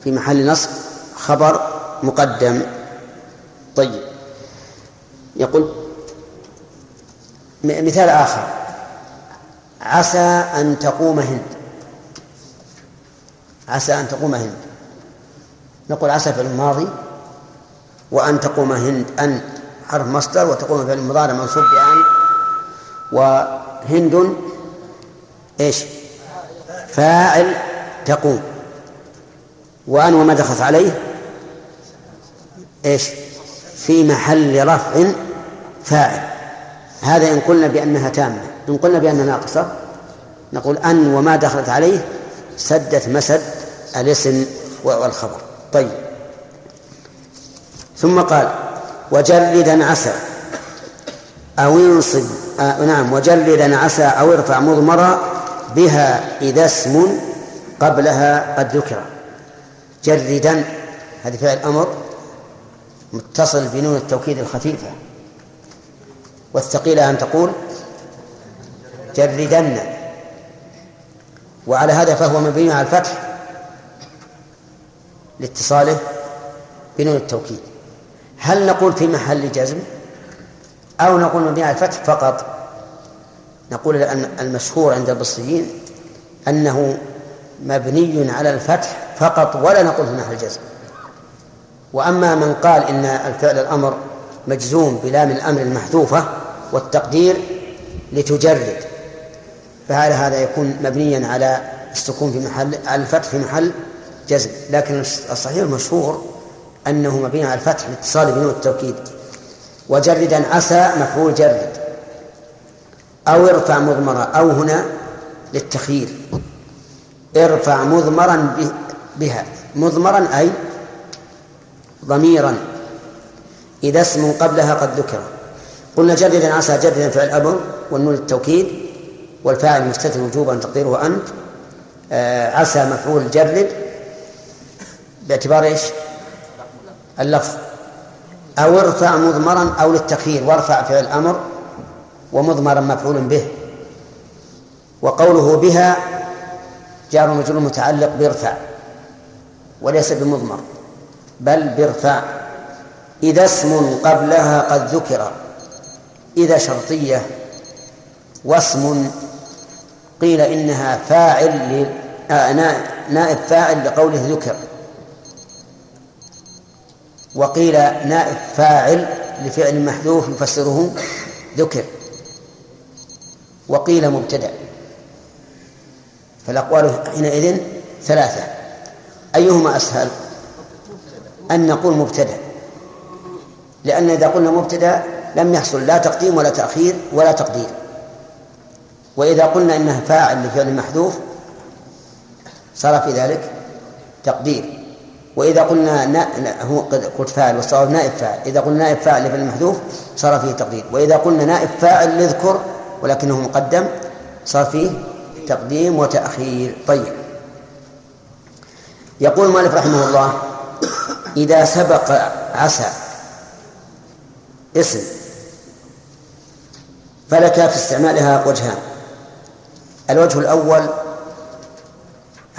في محل نصب خبر مقدم. طيب. يقول مثال آخر. عسى أن تقوم هند. عسى أن تقوم هند. نقول عسى في الماضي وأن تقوم هند أن حرف مصدر وتقوم في المضارع منصوب بأن. وهند إيش؟ فاعل تقوم. وأن وما دخلت عليه؟ إيش؟ في محل رفع فاعل. هذا إن قلنا بأنها تامة. إن قلنا بأنها ناقصة نقول أن وما دخلت عليه سدت مسد الاسم والخبر. طيب. ثم قال وجلدا عسى أو انصب آه نعم وجلدا عسى أو ارفع مضمرا بها إذا اسم قبلها قد ذكر. جردا هذه فعل أمر متصل بنون التوكيد الخفيفة. والثقيلة أن تقول لتجردن وعلى هذا فهو مبني على الفتح لاتصاله بنون التوكيد. هل نقول في محل جزم؟ أو نقول مبني على الفتح فقط؟ نقول أن المشهور عند البصريين أنه مبني على الفتح فقط ولا نقول في محل جزم وأما من قال إن الفعل الأمر مجزوم بلام الأمر المحذوفة والتقدير لتجرد فعلى هذا يكون مبنيا على السكون في محل على الفتح في محل جزم؟ لكن الصحيح المشهور أنه مبني على الفتح لاتصال بنوع التوكيد وجردا عسى مفعول جرد أو ارفع مضمرا أو هنا للتخيير. ارفع مضمرا بها. مضمرا أي ضميرا. إذا اسم قبلها قد ذكر. قلنا جردا عسى جردا فعل أمر والنون التوكيد والفاعل مستتر وجوبا تقديره أنت. آه عسى مفعول جرد باعتبار إيش؟ اللفظ. أو ارفع مضمرا أو للتخيير. وارفع فعل أمر ومضمرا مفعول به. وقوله بها جار مجرور متعلق بارفع وليس بمضمر بل بارفع إذا اسم قبلها قد ذكر إذا شرطية واسم قيل إنها فاعل آه نائب فاعل لقوله ذكر. وقيل نائب فاعل لفعل محذوف يفسره ذكر. وقيل مبتدأ. فالأقوال حينئذ ثلاثة. أيهما أسهل؟ أن نقول مبتدأ. لأن إذا قلنا مبتدأ لم يحصل لا تقديم ولا تأخير ولا تقدير. وإذا قلنا إنه فاعل لفعل محذوف صار في ذلك تقدير. وإذا قلنا نا... هو قلت فاعل والصواب نائب فاعل. إذا قلنا نائب فاعل لفعل محذوف صار فيه تقدير. وإذا قلنا نائب فاعل نذكر ولكنه مقدم صار فيه تقديم وتأخير. طيب. يقول المؤلف رحمه الله إذا سبق عسى اسم فلك في استعمالها وجهان. الوجه الأول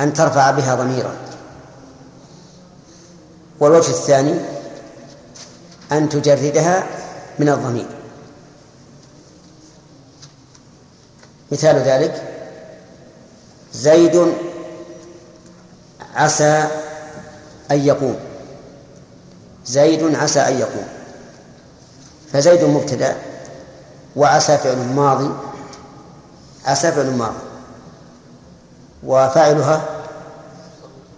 أن ترفع بها ضميرا والوجه الثاني أن تجردها من الضمير. مثال ذلك زيد عسى أن يقوم. زيد عسى أن يقوم. فزيد مبتدأ وعسى فعل ماضي عسى فعل ماضي. وفاعلها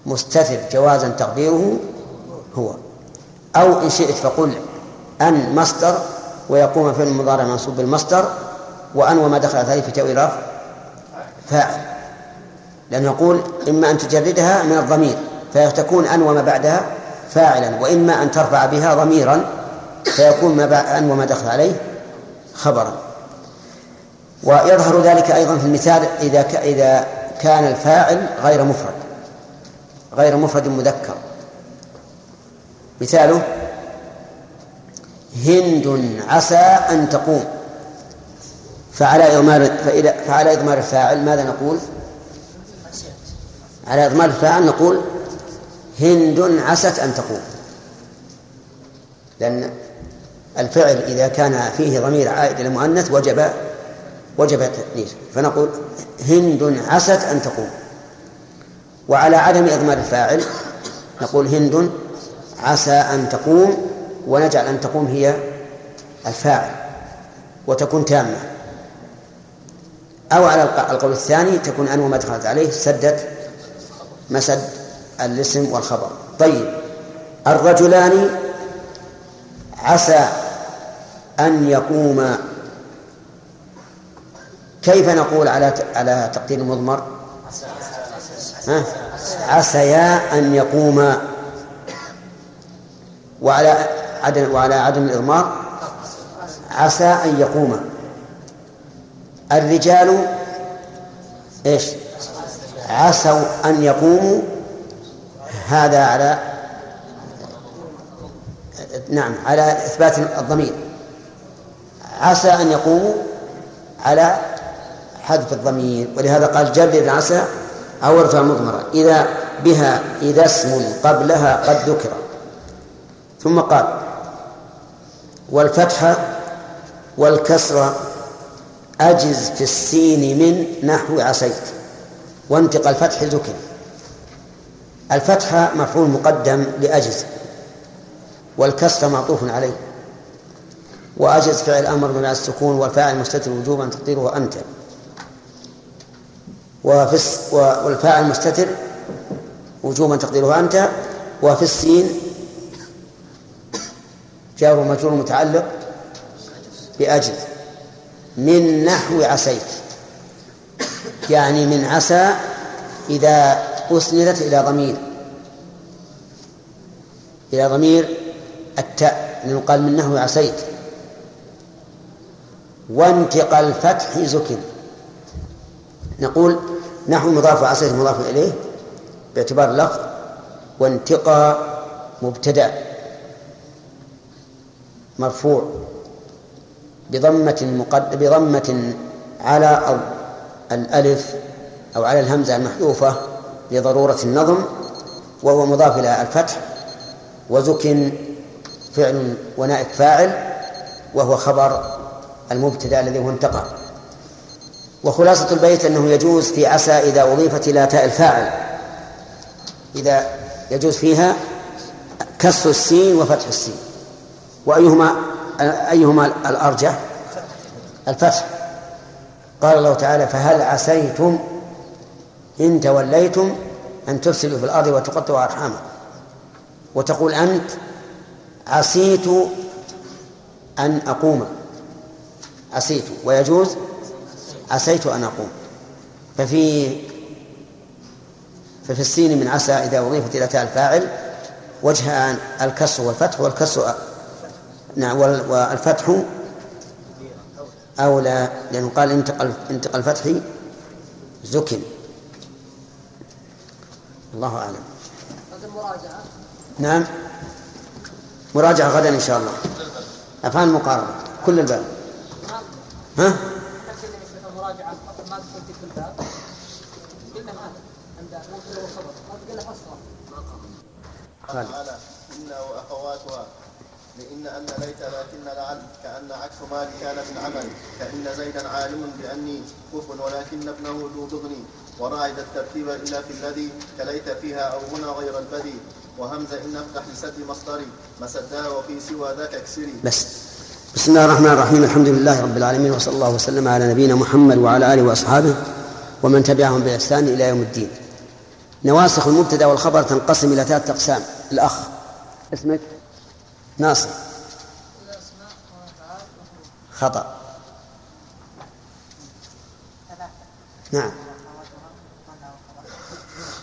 مستتر جوازا تقديره هو. أو إن شئت فقل أن مصدر ويقوم فعل المضارع منصوب بالمصدر وأن وما دخلت عليه في تأويل فاعل. لأنه يقول إما أن تجردها من الضمير فتكون أن وما بعدها فاعلا وإما أن ترفع بها ضميرا فيكون ما أن وما دخل عليه خبرا. ويظهر ذلك أيضا في المثال إذا إذا كان الفاعل غير مفرد غير مفرد مذكر. مثاله هند عسى أن تقوم. فعلى إضمار فعلى إضمار الفاعل ماذا نقول؟ على إضمار الفاعل نقول هند عست أن تقوم لأن الفعل إذا كان فيه ضمير عائد إلى المؤنث وجب وجب التأنيث. فنقول هند عست أن تقوم وعلى عدم إضمار الفاعل نقول هند عسى أن تقوم ونجعل أن تقوم هي الفاعل وتكون تامة. أو على القول الثاني تكون أن وما دخلت عليه سدت مسد الاسم والخبر طيب الرجلان عسى أن يقوما كيف نقول على على تقدير المضمر؟ ها؟ عسيا أن يقوما وعلى عدم وعلى عدم الإضمار عسى أن يقوما الرجال إيش؟ عسوا أن يقوموا هذا على نعم على إثبات الضمير. عسى أن يقوموا على حذف الضمير ولهذا قال جرد عسى أو ارفع مضمرة إذا بها إذا اسم قبلها قد ذكر. ثم قال والفتحة والكسرة أجز في السين من نحو عسيت. وانتقى الفتح ذكر. الفتحة مفعول مقدم لأجز والكسر معطوف عليه. وأجز فعل أمر بمعنى السكون والفاعل مستتر وجوبا تقديره أنت. وفي والفاعل مستتر وجوبا تقديره أنت. وفي السين جار ومجرور متعلق بأجل من نحو عسيت يعني من عسى إذا أسندت إلى ضمير. إلى ضمير التاء قال من نحو عسيت. وانتقى الفتح زكن. نقول نحو مضاف وعسيت مضاف إليه باعتبار اللفظ وانتقى مبتدأ. مرفوع. بضمة مقد... بضمة على أو الألف أو على الهمزة المحذوفة لضرورة النظم وهو مضاف إلى الفتح وزكن فعل ونائب فاعل وهو خبر المبتدأ الذي هو انتقى. وخلاصة البيت أنه يجوز في عسى إذا أضيفت إلى تاء الفاعل. إذا يجوز فيها كسر السين وفتح السين. وأيهما أيهما الأرجح؟ الفتح. قال الله تعالى فهل عسيتم إن توليتم أن تفسدوا في الأرض وتقطعوا أرحامكم؟ وتقول أنت عسيت أن أقوم. عسيت. ويجوز عسيت أن أقوم. ففي ففي السين من عسى إذا أضيفت إلى تاء الفاعل وجهان الكسر والفتح والكسر نعم والفتح أولى لأنه قال انتقل انتقل الفتح زكن. الله أعلم. نعم. مراجعة غدا إن شاء الله. أفعال مقارنة كل الباب. ها؟ قال إن وأخواتها لإن أن ليت لكن لعل كأن عكس مال كان من عمل كأن زيدا عالم بأني كف ولكن ابنه ذو بغني وراعد الترتيب إلا في الذي كليت فيها أو هنا غير البدي. وهمزة إن أفتح لسد مصدري مسدها وفي سوى ذاك اكسري. بس. بسم الله الرحمن الرحيم. الحمد لله رب العالمين وصلى الله وسلم على نبينا محمد وعلى آله وأصحابه ومن تبعهم بإحسان إلى يوم الدين. نواسخ المبتدأ والخبر تنقسم إلى ثلاثة أقسام. الأخ اسمك؟ ناصر. خطأ. نعم.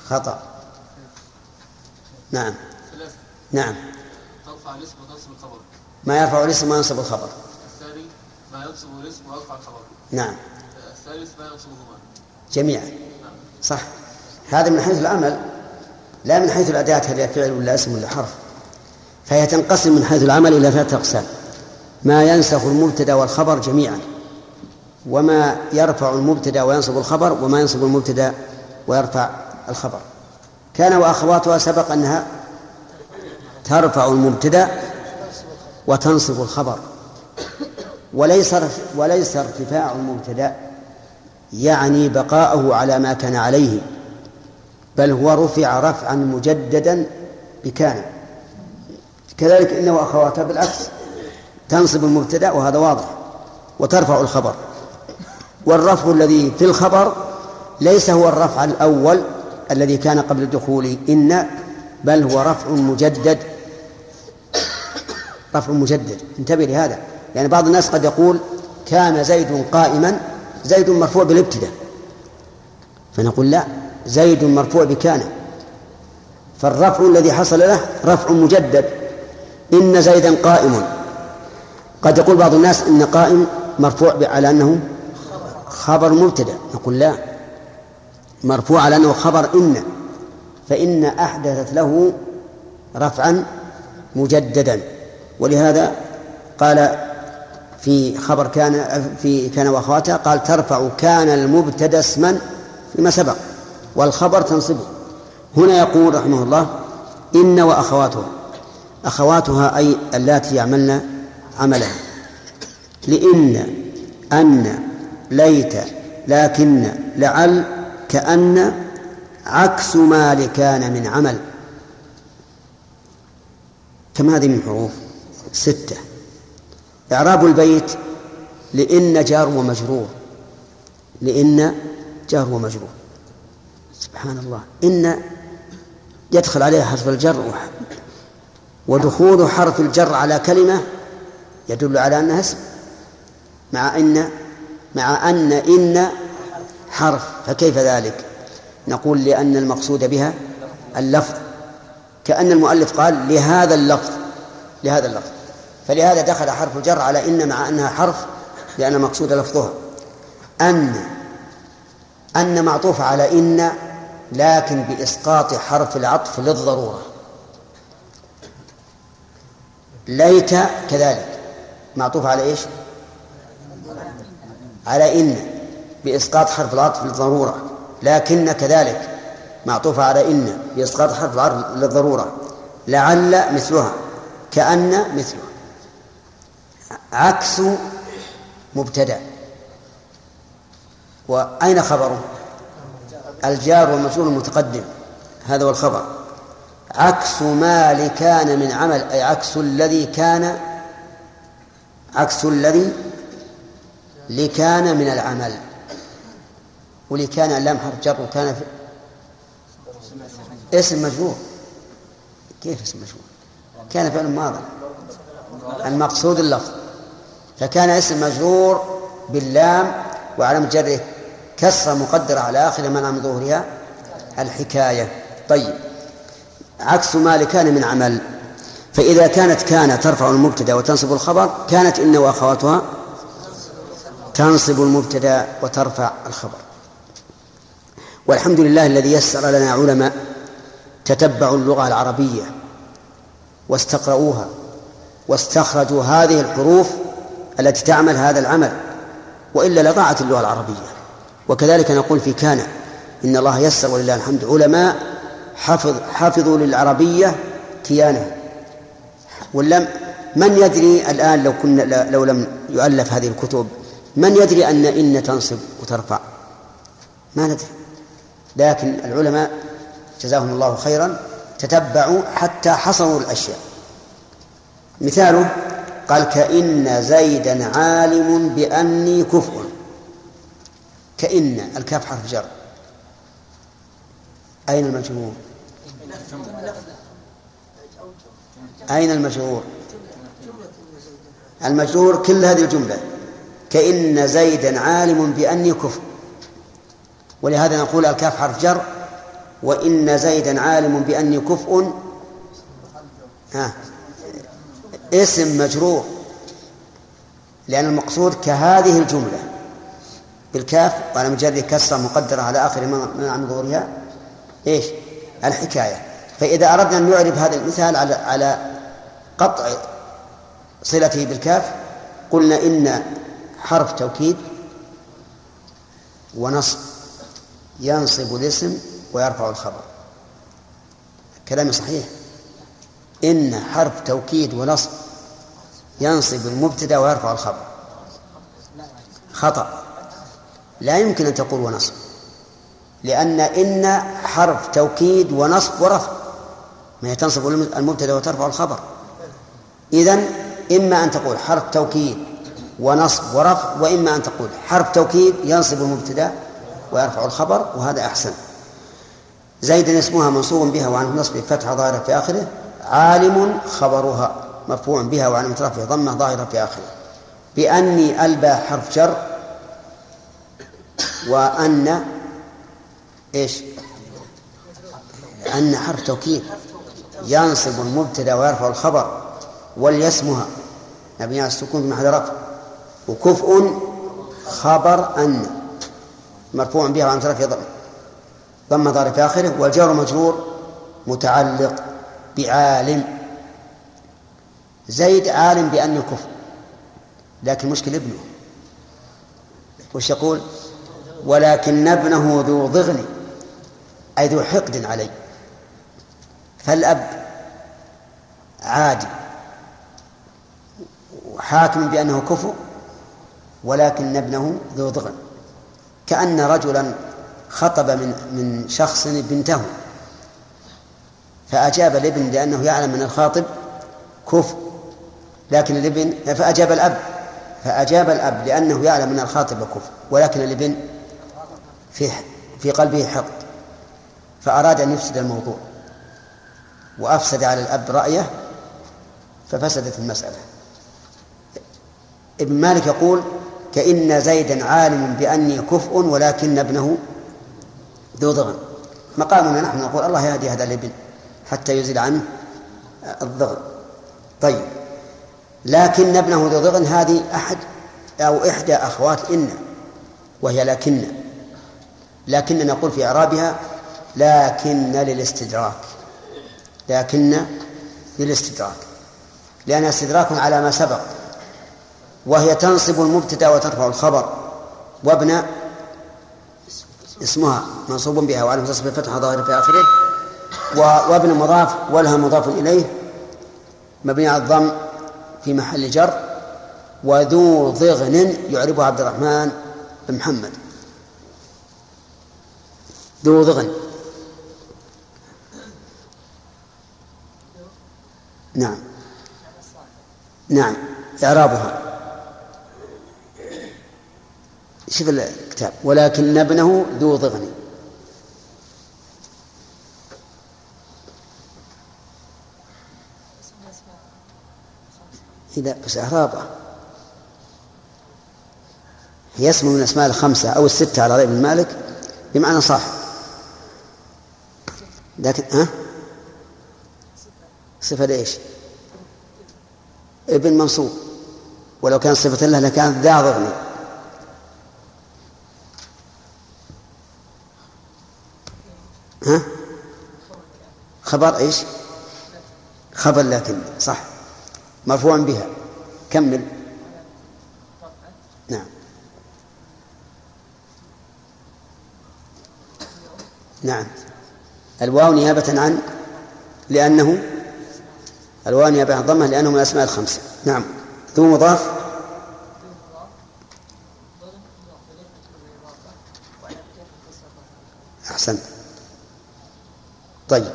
خطأ. نعم. نعم. ترفع الاسم وتنصب الخبر ما يرفع الاسم وينصب الخبر. الثاني ما ينصب الاسم ويرفع الخبر نعم. الثالث ما ينصبهما جميعا صح. هذا من حيث العمل لا من حيث الأداة هل هي فعل ولا اسم ولا حرف. فهي تنقسم من حيث العمل إلى ثلاثة أقسام. ما ينسخ المبتدأ والخبر جميعا وما يرفع المبتدأ وينصب الخبر وما ينصب المبتدأ ويرفع الخبر. كان وأخواتها سبق أنها ترفع المبتدأ وتنصب الخبر. وليس وليس ارتفاع المبتدأ يعني بقاءه على ما كان عليه بل هو رفع رفعا مجددا بكان. كذلك انه وأخواتها بالعكس تنصب المبتدأ وهذا واضح وترفع الخبر. والرفع الذي في الخبر ليس هو الرفع الأول الذي كان قبل الدخول إن بل هو رفع مجدد. رفع مجدد. انتبه لهذا. يعني بعض الناس قد يقول كان زيد قائما زيد مرفوع بالابتداء. فنقول لا زيد مرفوع بكان. فالرفع الذي حصل له رفع مجدد. إن زيدا قائم. قد يقول بعض الناس إن قائم مرفوع على أنه خبر مبتدأ. نقول لا. مرفوع على أنه خبر إن. فإن أحدثت له رفعا مجددا. ولهذا قال في خبر كان في كان واخواتها قال ترفع كان المبتدأ اسما فيما سبق. والخبر تنصبه. هنا يقول رحمه الله إن وأخواتها أخواتها أي اللاتي يعملن عملها. لإن أن ليت لكن لعل كأن عكس ما لكان من عمل. كم هذه من حروف؟ ستة. إعراب البيت لإن جار ومجرور. لإن جار ومجرور. سبحان الله. إن يدخل عليها حرف الجر ودخول حرف الجر على كلمة يدل على أنها اسم مع أن مع أن إن حرف فكيف ذلك؟ نقول لأن المقصود بها اللفظ. كأن المؤلف قال لهذا اللفظ لهذا اللفظ. فلهذا دخل حرف الجر على إن مع أنها حرف لأن مقصود لفظها. أن أن معطوف على إن لكن بإسقاط حرف العطف للضرورة. ليت كذلك. معطوف على إيش؟ على إن بإسقاط حرف العطف للضرورة. لكن كذلك معطوفة على إن بإسقاط حرف العطف للضرورة. لعل مثلها كأن مثلها. عكس مبتدأ. وأين خبره؟ الجار والمجرور المتقدم. هذا هو الخبر. عكس ما لكان من عمل أي عكس الذي كان عكس الذي لكان من العمل. ولكان اللام حرف جر وكان في اسم مجرور. كيف اسم مجرور؟ كان فعل ماضي. المقصود اللفظ. فكان اسم مجرور باللام وعلى جره كسر مقدرة على آخر من ظهورها الحكاية. طيب. عكس ما كان من عمل. فإذا كانت كان ترفع المبتدأ وتنصب الخبر كانت إن وأخواتها تنصب المبتدأ وترفع الخبر. والحمد لله الذي يسر لنا علماء تتبعوا اللغة العربية واستقرؤوها واستخرجوا هذه الحروف التي تعمل هذا العمل وإلا لضاعت اللغة العربية. وكذلك نقول في كان إن الله يسر ولله الحمد. علماء حفظ حفظوا للعربية كيانه. ولم من يدري الآن لو كنا لو لم يؤلف هذه الكتب من يدري أن إن تنصب وترفع؟ ما ندري. لكن العلماء جزاهم الله خيرا تتبعوا حتى حصروا الأشياء. مثاله قال كإن زيدا عالم بأني كفء. كإن الكاف حرف جر. أين المجرور أين المجرور المجرور كل هذه الجملة. كإن زيدا عالم بأني كفء ولهذا نقول الكاف حرف جر. وإن زيدا عالم بأني كفء. اسم مجرور. لأن المقصود كهذه الجملة. بالكاف. وعلى مجرد كسرة مقدرة على آخر من من ظهورها. إيش؟ الحكاية. فإذا أردنا أن نعرب هذا المثال على على قطع صلته بالكاف قلنا إن حرف توكيد ونصب ينصب الاسم ويرفع الخبر. كلامي صحيح؟ إن حرف توكيد ونصب ينصب المبتدأ ويرفع الخبر. خطأ. لا يمكن أن تقول ونصب. لأن إن حرف توكيد ونصب ورفع. ما هي تنصب المبتدا وترفع الخبر. إذن إما أن تقول حرف توكيد ونصب ورفع وإما أن تقول حرف توكيد ينصب المبتدا ويرفع الخبر وهذا أحسن. زيد اسمها منصوب بها وعن نصب فتحة ظاهرة في آخره عالم خبرها مرفوع بها وعن رفعه ضمة ظاهرة في آخره. بأني ألبى حرف جر وأن إيش؟ أن حرف توكيد ينصب المبتدأ ويرفع الخبر وليسمها. مبني على السكون في محل رفع. وكفء خبر أن. مرفوع بها رفعه ضمة ضم. ظاهر في آخره والجار مجرور متعلق بعالم. زيد عالم بأني كفء. لكن مشكل ابنه. وش يقول؟ ولكن ابنه ذو ضغن. أي ذو حقد علي. فالأب عادي وحاكم بأنه كفر ولكن ابنه ذو ضغن. كأن رجلا خطب من من شخص بنته فأجاب الابن لأنه يعلم أن الخاطب كفر. لكن الابن فأجاب الأب فأجاب الأب لأنه يعلم أن الخاطب كفر ولكن الابن في في قلبه حقد. فأراد أن يفسد الموضوع وأفسد على الأب رأيه ففسدت المسألة. ابن مالك يقول كإن زيدا عالم بأني كفء ولكن ابنه ذو ضغن مقامنا نحن نقول الله يهدي هذا الابن حتى يزيل عنه الضغن طيب لكن ابنه ذو ضغن هذه أحد أو إحدى أخوات إن وهي لكن. لكن نقول في إعرابها لكن للاستدراك. لكن للاستدراك. لأنها استدراك على ما سبق. وهي تنصب المبتدأ وترفع الخبر. وابن اسمها منصوب بها وعلى تصب الفتح ظاهر في آخره. وابن مضاف ولها مضاف إليه. مبني على الضم في محل جر. وذو ضغن يعربه عبد الرحمن بن محمد. ذو ضغن. نعم. نعم. إعرابها. شوف الكتاب. ولكن ابنه ذو ضغن. إذا بس إعرابها هي اسم من الأسماء الخمسة أو الستة على رأي ابن مالك. بمعنى صاحب. لكن ها؟ صفة لإيش؟ ابن منصوب ولو كان صفة له لكان ذا ضغن ها؟ خبر إيش؟ خبر لكن صح. مرفوع بها. كمل. نعم. نعم. الواو نيابة عن لأنه الواو نيابة عن ضمه لأنه من الأسماء الخمسة. نعم. ذو مضاف. أحسنت. طيب.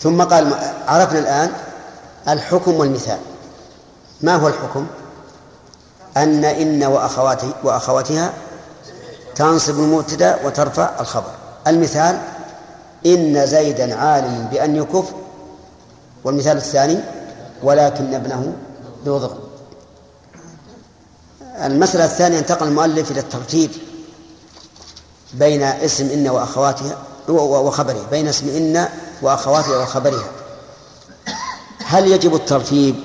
ثم قال عرفنا الآن الحكم والمثال. ما هو الحكم؟ أن إن وأخواته وأخواتها تنصب المبتدأ وترفع الخبر. المثال إن زيدا عالم بأن يكف والمثال الثاني ولكن ابنه ذو ضغن المسألة الثانية انتقل المؤلف إلى الترتيب بين اسم إن وأخواتها وخبره بين اسم إن وأخواتها وخبرها. هل يجب الترتيب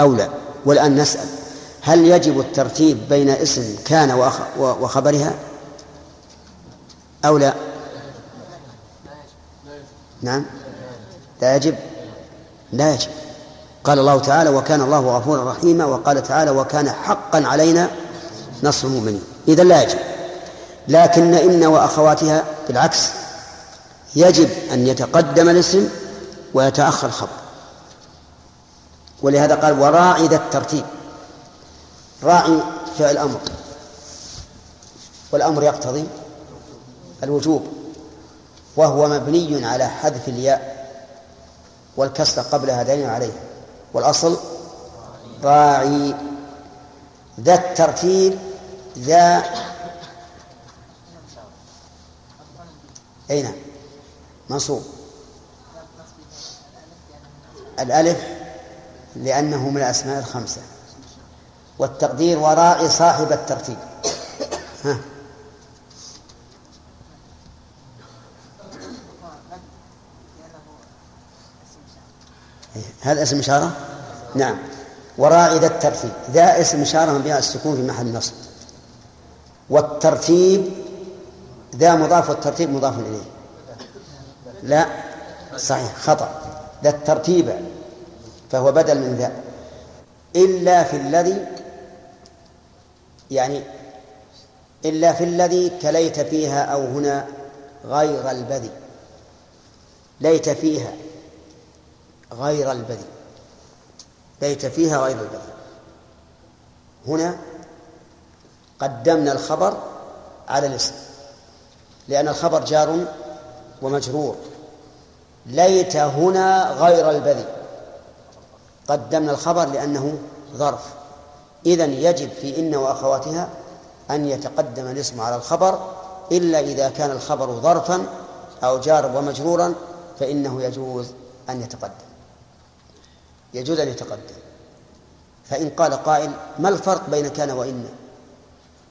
أو لا؟ والآن نسأل. هل يجب الترتيب بين اسم كان وخبرها أو لا؟ نعم. لا يجب. لا يجب. قال الله تعالى وكان الله غفورا رحيما وقال تعالى وكان حقا علينا نصر المؤمنين إذا لا يجب. لكن إن وأخواتها بالعكس يجب أن يتقدم الاسم ويتأخر الخبر ولهذا قال وراعي ذا الترتيب راعي فعل أمر. والأمر يقتضي الوجوب. وهو مبني على حذف الياء. والكسر قبلها دليل عليها. والأصل راعي. ذا الترتيب ذا أين؟ منصوب. الألف لأنه من الأسماء الخمسة. والتقدير وراعي صاحب الترتيب. ها. هذا اسم إشارة؟ نعم. وراعي ذا الترتيب. ذا اسم إشارة مبني السكون في محل نصب. والترتيب ذا مضاف والترتيب مضاف إليه. لا. صحيح. خطأ. ذا الترتيب فهو بدل من ذا. إلا في الذي يعني إلا في الذي كليت فيها أو هنا غير البذي ليت فيها. غير البذي ليت فيها غير البذي هنا قدمنا الخبر على الاسم لأن الخبر جار ومجرور. ليت هنا غير البذي قدمنا الخبر لأنه ظرف. إذن يجب في إن وأخواتها أن يتقدم الاسم على الخبر إلا إذا كان الخبر ظرفا أو جار ومجرورا فإنه يجوز أن يتقدم. يجوز أن يتقدم. فإن قال قائل ما الفرق بين كان وإن؟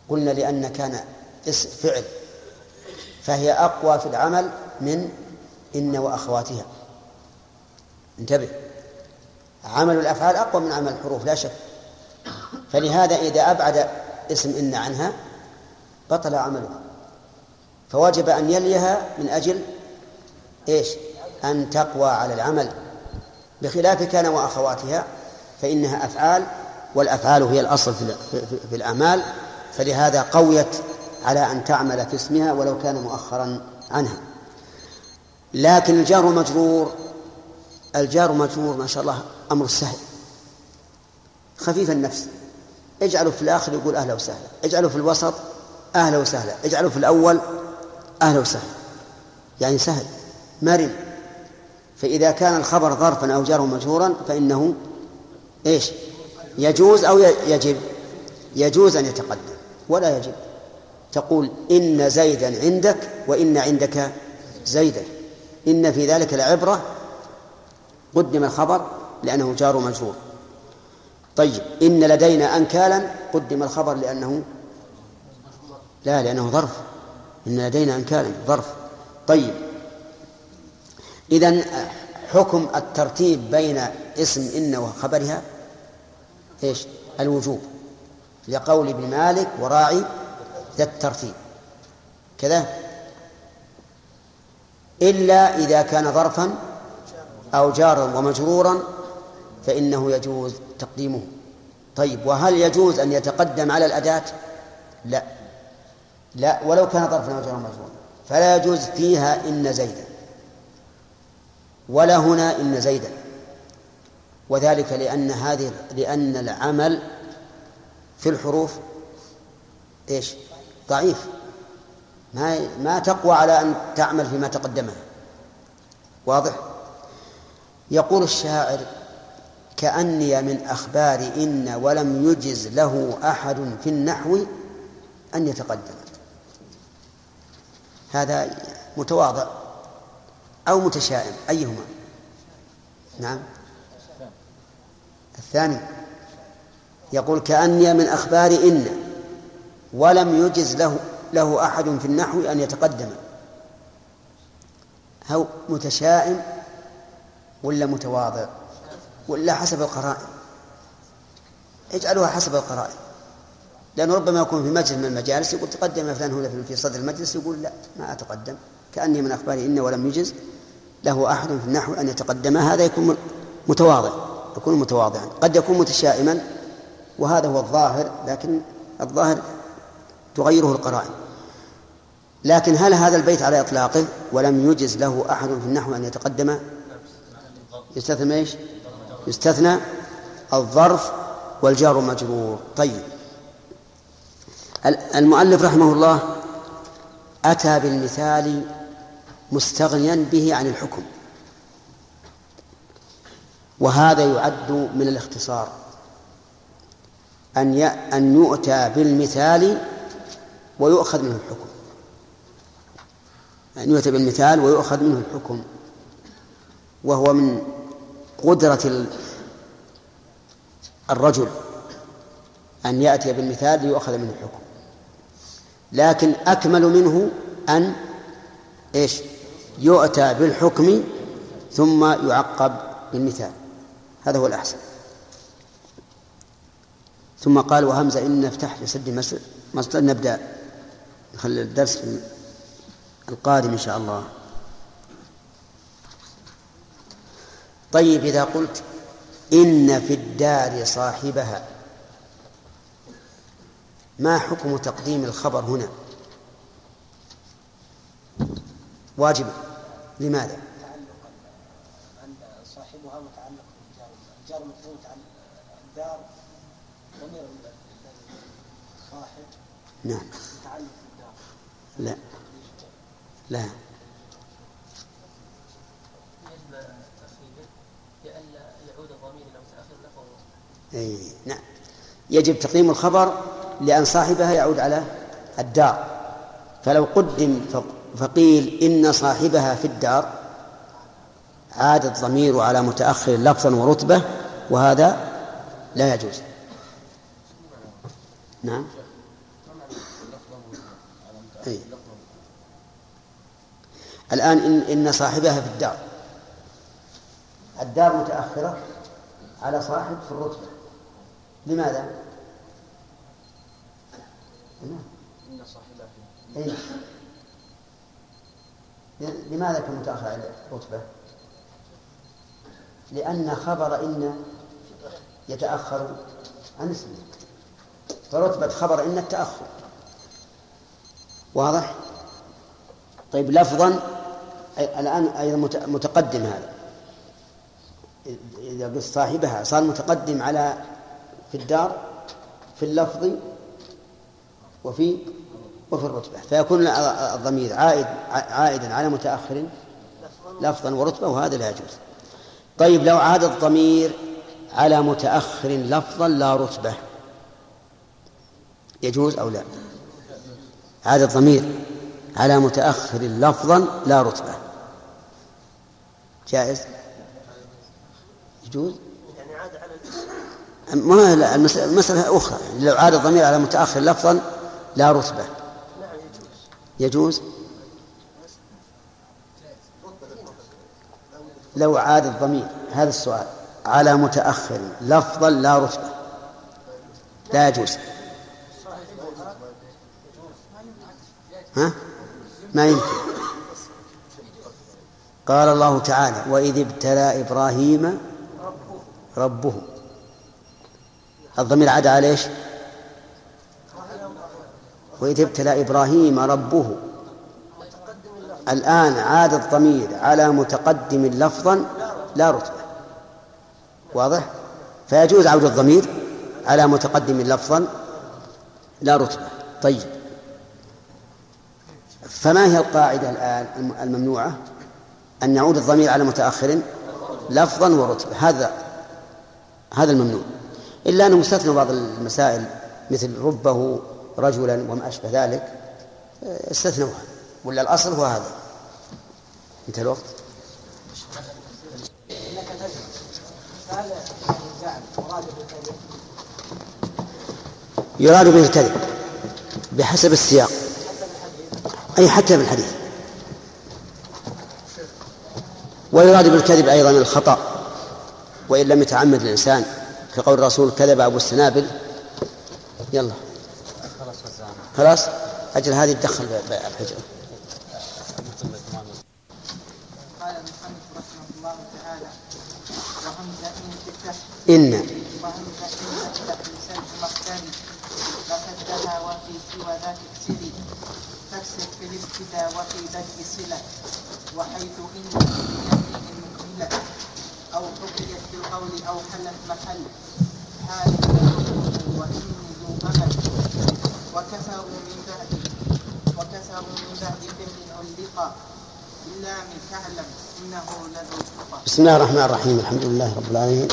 قلنا لأن كان اسم فعل فهي أقوى في العمل من إن وأخواتها. انتبه. عمل الأفعال أقوى من عمل الحروف لا شك. فلهذا إذا أبعد اسم إن عنها بطل عملها. فوجب أن يليها من أجل إيش؟ أن تقوى على العمل. بخلاف كان وأخواتها فإنها أفعال والأفعال هي الأصل في, الأعمال فلهذا قويت على أن تعمل في اسمها ولو كان مؤخرا عنها. لكن الجار مجرور الجار مجرور ما شاء الله أمر سهل. خفيف النفس. اجعله في الآخر يقول أهلا وسهلا اجعله في الوسط أهلا وسهلا اجعله في الأول أهلا وسهلا يعني سهل. مرن. فإذا كان الخبر ظرفا أو جاره مجهورا فإنه إيش؟ يجوز أو يجب. يجوز أن يتقدم. ولا يجب. تقول إن زيدا عندك وإن عندك زيدا. إن في ذلك لعبرة قدم الخبر لأنه جار مجرور. طيب إن لدينا أنكالا قدم الخبر لأنه لا لأنه ظرف. إن لدينا أنكالا ظرف. طيب إذا حكم الترتيب بين اسم إن وخبرها إيش؟ الوجوب لقول ابن مالك وراعي ذا الترتيب. كذا؟ إلا إذا كان ظرفا أو جارا ومجرورا فإنه يجوز تقديمه. طيب وهل يجوز أن يتقدم على الأداة؟ لا. لا ولو كان ظرفا أو جارا مجرورا فلا يجوز فيها إن زيدا. ولا هنا إن زيدا. وذلك لأن هذه لأن العمل في الحروف إيش؟ ضعيف. ما ما تقوى على أن تعمل فيما تقدمه. واضح؟ يقول الشاعر كأني من أخبار إن ولم يجز له أحد في النحو أن يتقدم. هذا متواضع. أو متشائم أيهما؟ نعم. الثاني يقول كأني من أخبار إن ولم يجز له له أحد في النحو أن يتقدم. أو متشائم ولا متواضع؟ ولا حسب القرائن. اجعلوها حسب القرائن. لأنه ربما يكون في مجلس من المجالس يقول تقدم فلان هنا في صدر المجلس يقول لا ما أتقدم. كأني من أخبار إن ولم يجز له أحد في النحو أن يتقدم. هذا يكون متواضع يكون متواضعا قد يكون متشائما وهذا هو الظاهر لكن الظاهر تغيره القرائن. لكن هل هذا البيت على إطلاقه؟ ولم يجز له أحد في النحو أن يتقدم؟ يستثنى إيش؟ يستثنى الظرف والجار مجرور. طيب. المؤلف رحمه الله أتى بالمثال مستغنيا به عن الحكم. وهذا يعد من الاختصار. أن أن يؤتى بالمثال ويؤخذ منه الحكم. أن يؤتى بالمثال ويؤخذ منه الحكم. وهو من قدرة الرجل. أن يأتي بالمثال ليؤخذ منه الحكم. لكن أكمل منه أن إيش؟ يؤتى بالحكم ثم يعقب بالمثال. هذا هو الأحسن. ثم قال وهمزة إن نفتح لسد مصر نبدأ. نخلي الدرس القادم إن شاء الله. طيب إذا قلت إن في الدار صاحبها ما حكم تقديم الخبر هنا؟ واجب. لماذا؟ أن صاحبها متعلق بالجار. الجار متعلق الدار ضمير صاحب نعم. متعلق بالدار. لا. لا. أي نعم. يجب تقديم الخبر لأن صاحبها يعود على الدار. فلو قدم فقيل إن صاحبها في الدار عاد الضمير على متأخر لفظا ورتبة وهذا لا يجوز نعم أي. الآن إن, إن صاحبها في الدار الدار متأخرة على صاحب في الرتبة لماذا؟ إن صاحبها أي. لماذا كان متأخر على الرتبة؟ لأن خبر إن يتأخر عن اسمه فرتبة خبر إن التأخر واضح؟ طيب لفظا الآن أيضا مت- متقدم هذا إذا قلت صاحبها صار متقدم على في الدار في اللفظ وفي وفي الرتبة. فيكون الضمير عائد عائدا على متأخر لفظا ورتبة وهذا لا يجوز. طيب لو عاد الضمير على متأخر لفظا لا رتبة يجوز أو لا؟ عاد الضمير على متأخر لفظا لا رتبة. جائز؟ يجوز؟ يعني عاد على ما المسألة أخرى لو عاد الضمير على متأخر لفظا لا رتبة. يجوز؟ لو عاد الضمير هذا السؤال. على متأخر لفظا لا رتبة. لا يجوز. ها؟ ما يمكن. قال الله تعالى وإذ ابتلى إبراهيم ربه. الضمير عاد على إيش؟ وإذ ابتلى إبراهيم ربه. الآن عاد الضمير على متقدم لفظا لا رتبة. واضح؟ فيجوز عود الضمير على متقدم لفظا لا رتبة. طيب. فما هي القاعدة الآن الم- الممنوعة؟ أن يعود الضمير على متأخر لفظا ورتبة. هذا هذا الممنوع. إلا أنه مستثنى بعض المسائل مثل ربه رجلا وما أشبه ذلك آه، استثنوها. ولا الأصل هو هذا. انتهى الوقت. يراد به الكذب بحسب السياق. أي حتى في الحديث. ويراد بالكذب أيضا الخطأ. وإن لم يتعمد الإنسان كقول الرسول كذب أبو السنابل يلا. خلاص؟ أجل هذه تدخل الحجر قال المصنف رحمه الله تعالى إن. تفتح إن تفتح لسلب وفي سوى ذاك اكسري تكسر في الابتداء وفي بدء صلة. وحيث إن أو حكيت بالقول أو حلت محل. حال وإن ذو أمل وكسروا من بعد وكسروا من بعد فعل علقا إلا من تعلم إنه لذو بسم الله الرحمن الرحيم. الحمد لله رب العالمين.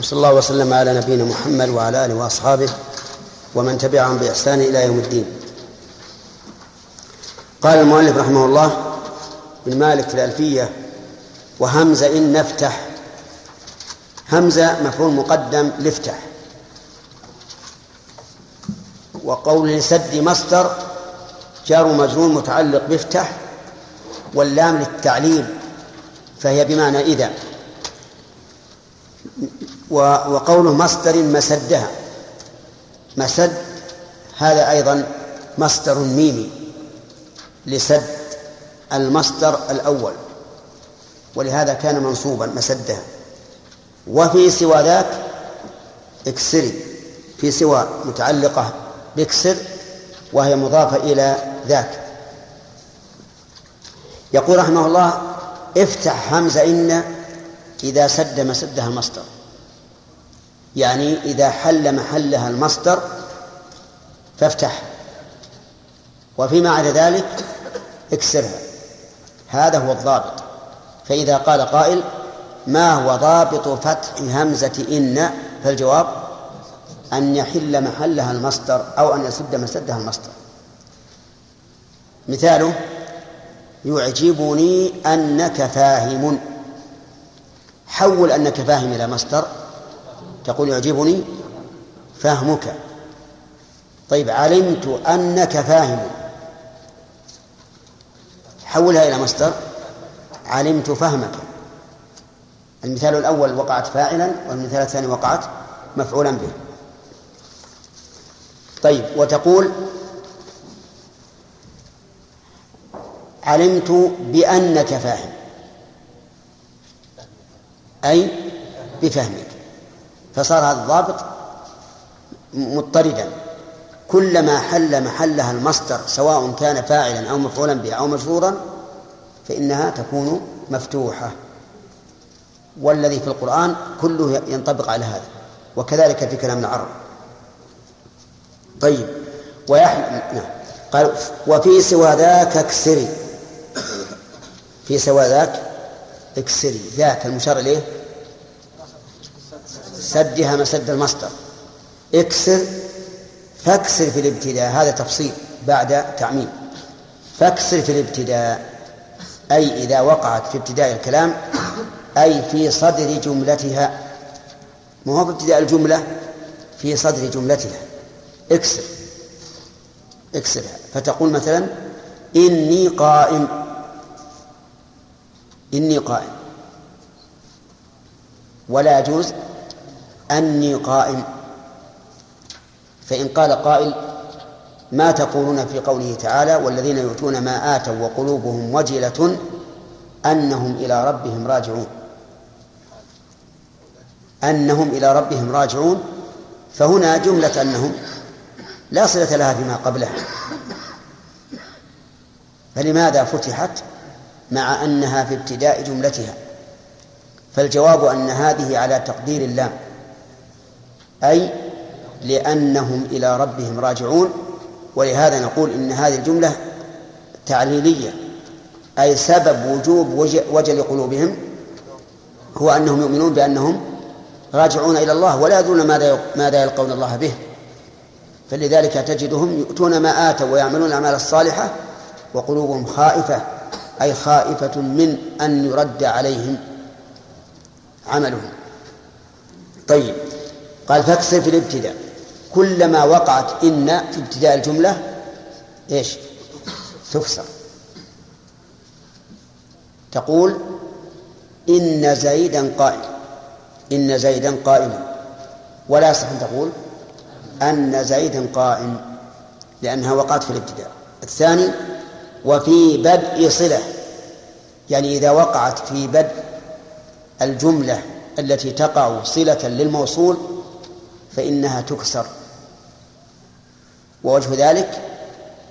وصلى الله وسلم على نبينا محمد وعلى آله وأصحابه ومن تبعهم بإحسان إلى يوم الدين. قال المؤلف رحمه الله بن مالك في الألفية وهمزة إن نفتح. همزة مفعول مقدم لافتح وقول لسد مصدر جار مجرور متعلق بافتح واللام للتعليل فهي بمعنى إذا. وقوله مصدر مسدها مسد هذا أيضا مصدر ميمي لسد المصدر الأول. ولهذا كان منصوبا مسدها وفي سوى ذاك اكسري في سوى متعلقة بكسر وهي مضافة إلى ذاك. يقول رحمه الله افتح همزة إن إذا سد مسدها المصدر. يعني إذا حل محلها المصدر فافتح. وفيما عدا ذلك اكسرها. هذا هو الضابط. فإذا قال قائل ما هو ضابط فتح همزة إن؟ فالجواب أن يحل محلها المصدر أو أن يسد مسدها المصدر. مثاله يعجبني أنك فاهم. حول أنك فاهم إلى مصدر. تقول يعجبني فهمك. طيب علمت أنك فاهم. حولها إلى مصدر. علمت فهمك. المثال الأول وقعت فاعلا والمثال الثاني وقعت مفعولا به. طيب وتقول علمت بأنك فاهم. أي بفهمك. فصار هذا الضابط مضطردا. كلما حل محلها المصدر سواء كان فاعلا أو مفعولا به أو مجرورا فإنها تكون مفتوحة. والذي في القرآن كله ينطبق على هذا. وكذلك في كلام العرب طيب. ويحمل نعم. قال وفي سوى ذاك اكسري. في سوى ذاك اكسري. ذاك المشار إليه؟ سدها مسد المصدر. اكسر فاكسر في الابتداء. هذا تفصيل بعد تعميم. فاكسر في الابتداء. أي إذا وقعت في ابتداء الكلام أي في صدر جملتها. ما هو في ابتداء الجملة؟ في صدر جملتها. اكسر اكسرها فتقول مثلا إني قائم. إني قائم. ولا يجوز أني قائم. فإن قال قائل ما تقولون في قوله تعالى والذين يؤتون ما آتوا وقلوبهم وجلة أنهم إلى ربهم راجعون. أنهم إلى ربهم راجعون. فهنا جملة أنهم لا صلة لها فيما قبلها. فلماذا فتحت مع أنها في ابتداء جملتها؟ فالجواب أن هذه على تقدير اللام أي لأنهم إلى ربهم راجعون. ولهذا نقول إن هذه الجملة تعليلية أي سبب وجوب وجل قلوبهم هو أنهم يؤمنون بأنهم راجعون إلى الله ولا يدرون ماذا ماذا يلقون الله به. فلذلك تجدهم يؤتون ما آتوا ويعملون الأعمال الصالحة وقلوبهم خائفة أي خائفة من أن يرد عليهم عملهم. طيب قال فاكسر في الابتداء. كلما وقعت إن في ابتداء الجملة إيش؟ تكسر. تقول إن زيدا قائم إن زيدا قائم ولا يصح أن تقول أن زيدا قائم لأنها وقعت في الابتداء. الثاني وفي بدء صلة يعني إذا وقعت في بدء الجملة التي تقع صلة للموصول فإنها تكسر. ووجه ذلك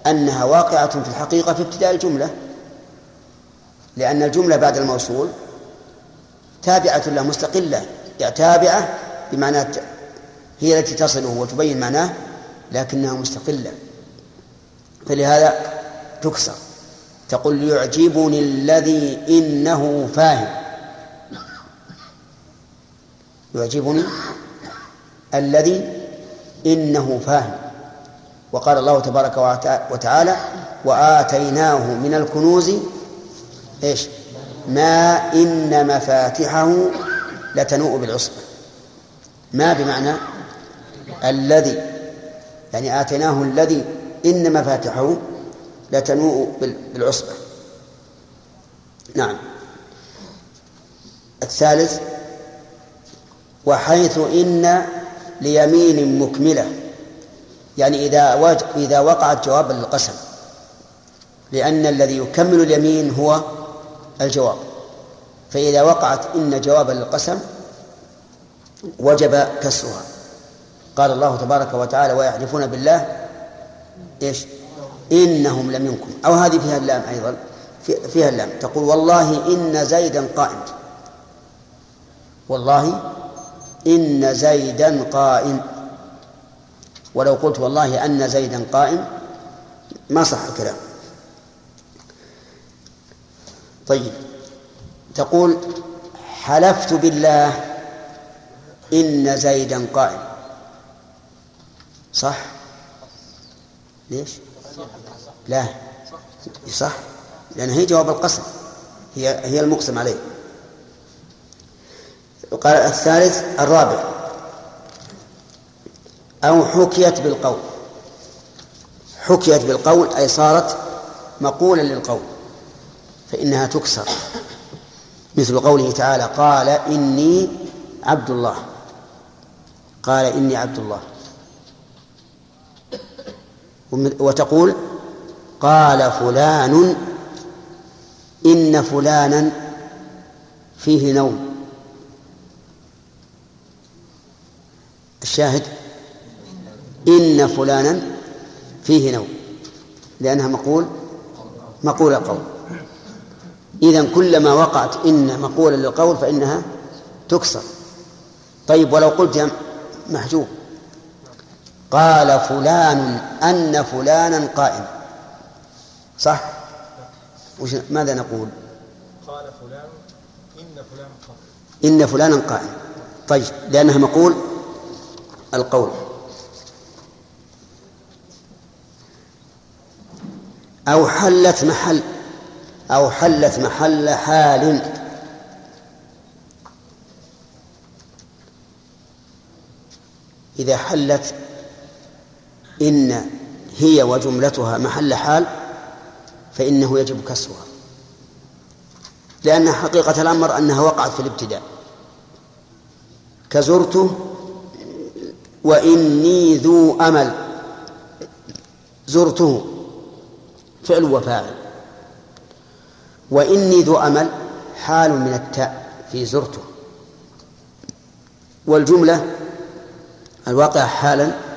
أنها واقعة في الحقيقة في ابتداء الجملة لأن الجملة بعد الموصول تابعة له مستقلة يعني تابعة بمعنى هي التي تصله وتبين معناه لكنها مستقلة. فلهذا تكسر تقول يعجبني الذي إنه فاهم. يعجبني الذي إنه فاهم. وقال الله تبارك وتعالى وآتيناه من الكنوز إيش؟ ما إن مفاتحه لتنوء بالعصبة. ما بمعنى الذي يعني آتيناه الذي إن مفاتحه لتنوء بالعصبة. نعم. الثالث وحيث إن ليمين مكملة يعني إذا إذا وقعت جوابا للقسم لأن الذي يكمل اليمين هو الجواب. فإذا وقعت إن جوابا للقسم وجب كسرها. قال الله تبارك وتعالى ويحلفون بالله إيش؟ إنهم لمنكم أو هذه فيها اللام أيضا. فيها اللام. تقول والله إن زيدا قائم. والله إن زيدا قائم. ولو قلت والله أن زيدا قائم ما صح الكلام. طيب. تقول حلفت بالله إن زيدا قائم. صح؟ ليش؟ لا. صح. لأن هي جواب القسم هي هي المقسم عليه. قال الثالث الرابع. أو حكيت بالقول. حكيت بالقول أي صارت مقولا للقول. فإنها تكسر. مثل قوله تعالى قال إني عبد الله. قال إني عبد الله. وتقول قال فلان إن فلانا فيه نوم. الشاهد إن فلانا فيه نوم. لأنها مقول مقول القول. إذا كلما وقعت إن مقولا للقول فإنها تكسر. طيب ولو قلت محجوب قال فلان أن فلانا قائم. صح؟ وش ماذا نقول؟ قال فلان إن فلان قائم. إن فلانا قائم. طيب لأنها مقول القول. أو حلت محل أو حلت محل حال. إذا حلت إن هي وجملتها محل حال فإنه يجب كسرها. لأن حقيقة الأمر أنها وقعت في الابتداء. كزرته وإني ذو أمل. زرته فعل وفاعل. وإني ذو أمل حال من التاء في زرته. والجملة الواقع حالا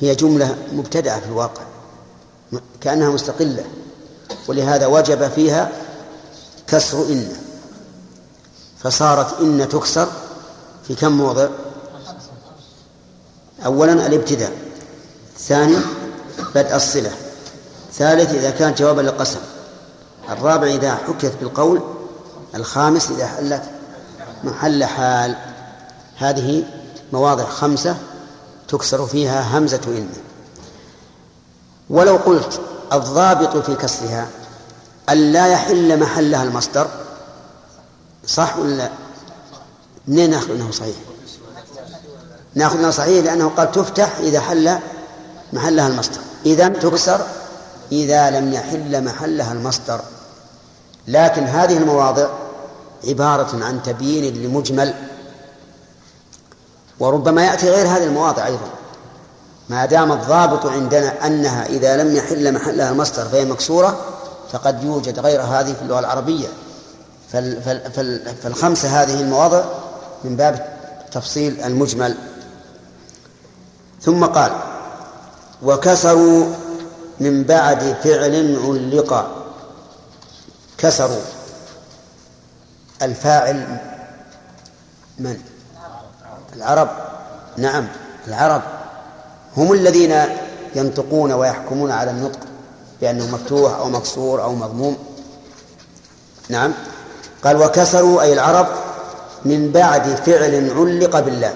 هي جملة مبتدأة في الواقع كأنها مستقلة ولهذا وجب فيها كسر إن فصارت إن تكسر في كم موضع؟ أولا الابتداء ثاني بدء الصلة ثالث إذا كانت جوابا للقسم الرابع إذا حكت بالقول الخامس إذا حلت محل حال. هذه مواضع خمسة تكسر فيها همزة إن ولو قلت الضابط في كسرها ألا يحل محلها المصدر صح ولا لا؟ منين ناخذ إنه صحيح؟ ناخذ إنه صحيح لأنه قال تفتح إذا حل محلها المصدر إذا تكسر إذا لم يحل محلها المصدر لكن هذه المواضع عبارة عن تبيين لمجمل وربما يأتي غير هذه المواضع أيضا. ما دام الضابط عندنا أنها إذا لم يحل محلها المصدر فهي مكسورة فقد يوجد غير هذه في اللغة العربية. فال فال فال فالخمسة هذه المواضع من باب تفصيل المجمل. ثم قال وكسروا من بعد فعل علق. كسروا. الفاعل من؟ العرب. نعم العرب هم الذين ينطقون ويحكمون على النطق بأنه مفتوح أو مكسور أو مضموم. نعم. قال وكسروا أي العرب من بعد فعل علق بالله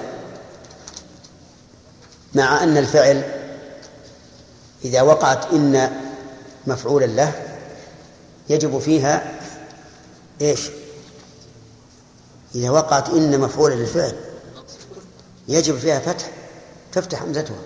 مع أن الفعل إذا وقعت إن مفعولا له يجب فيها إيش؟ إذا وقعت إن مفعولا للفعل. يجب فيها فتح تفتح همزتها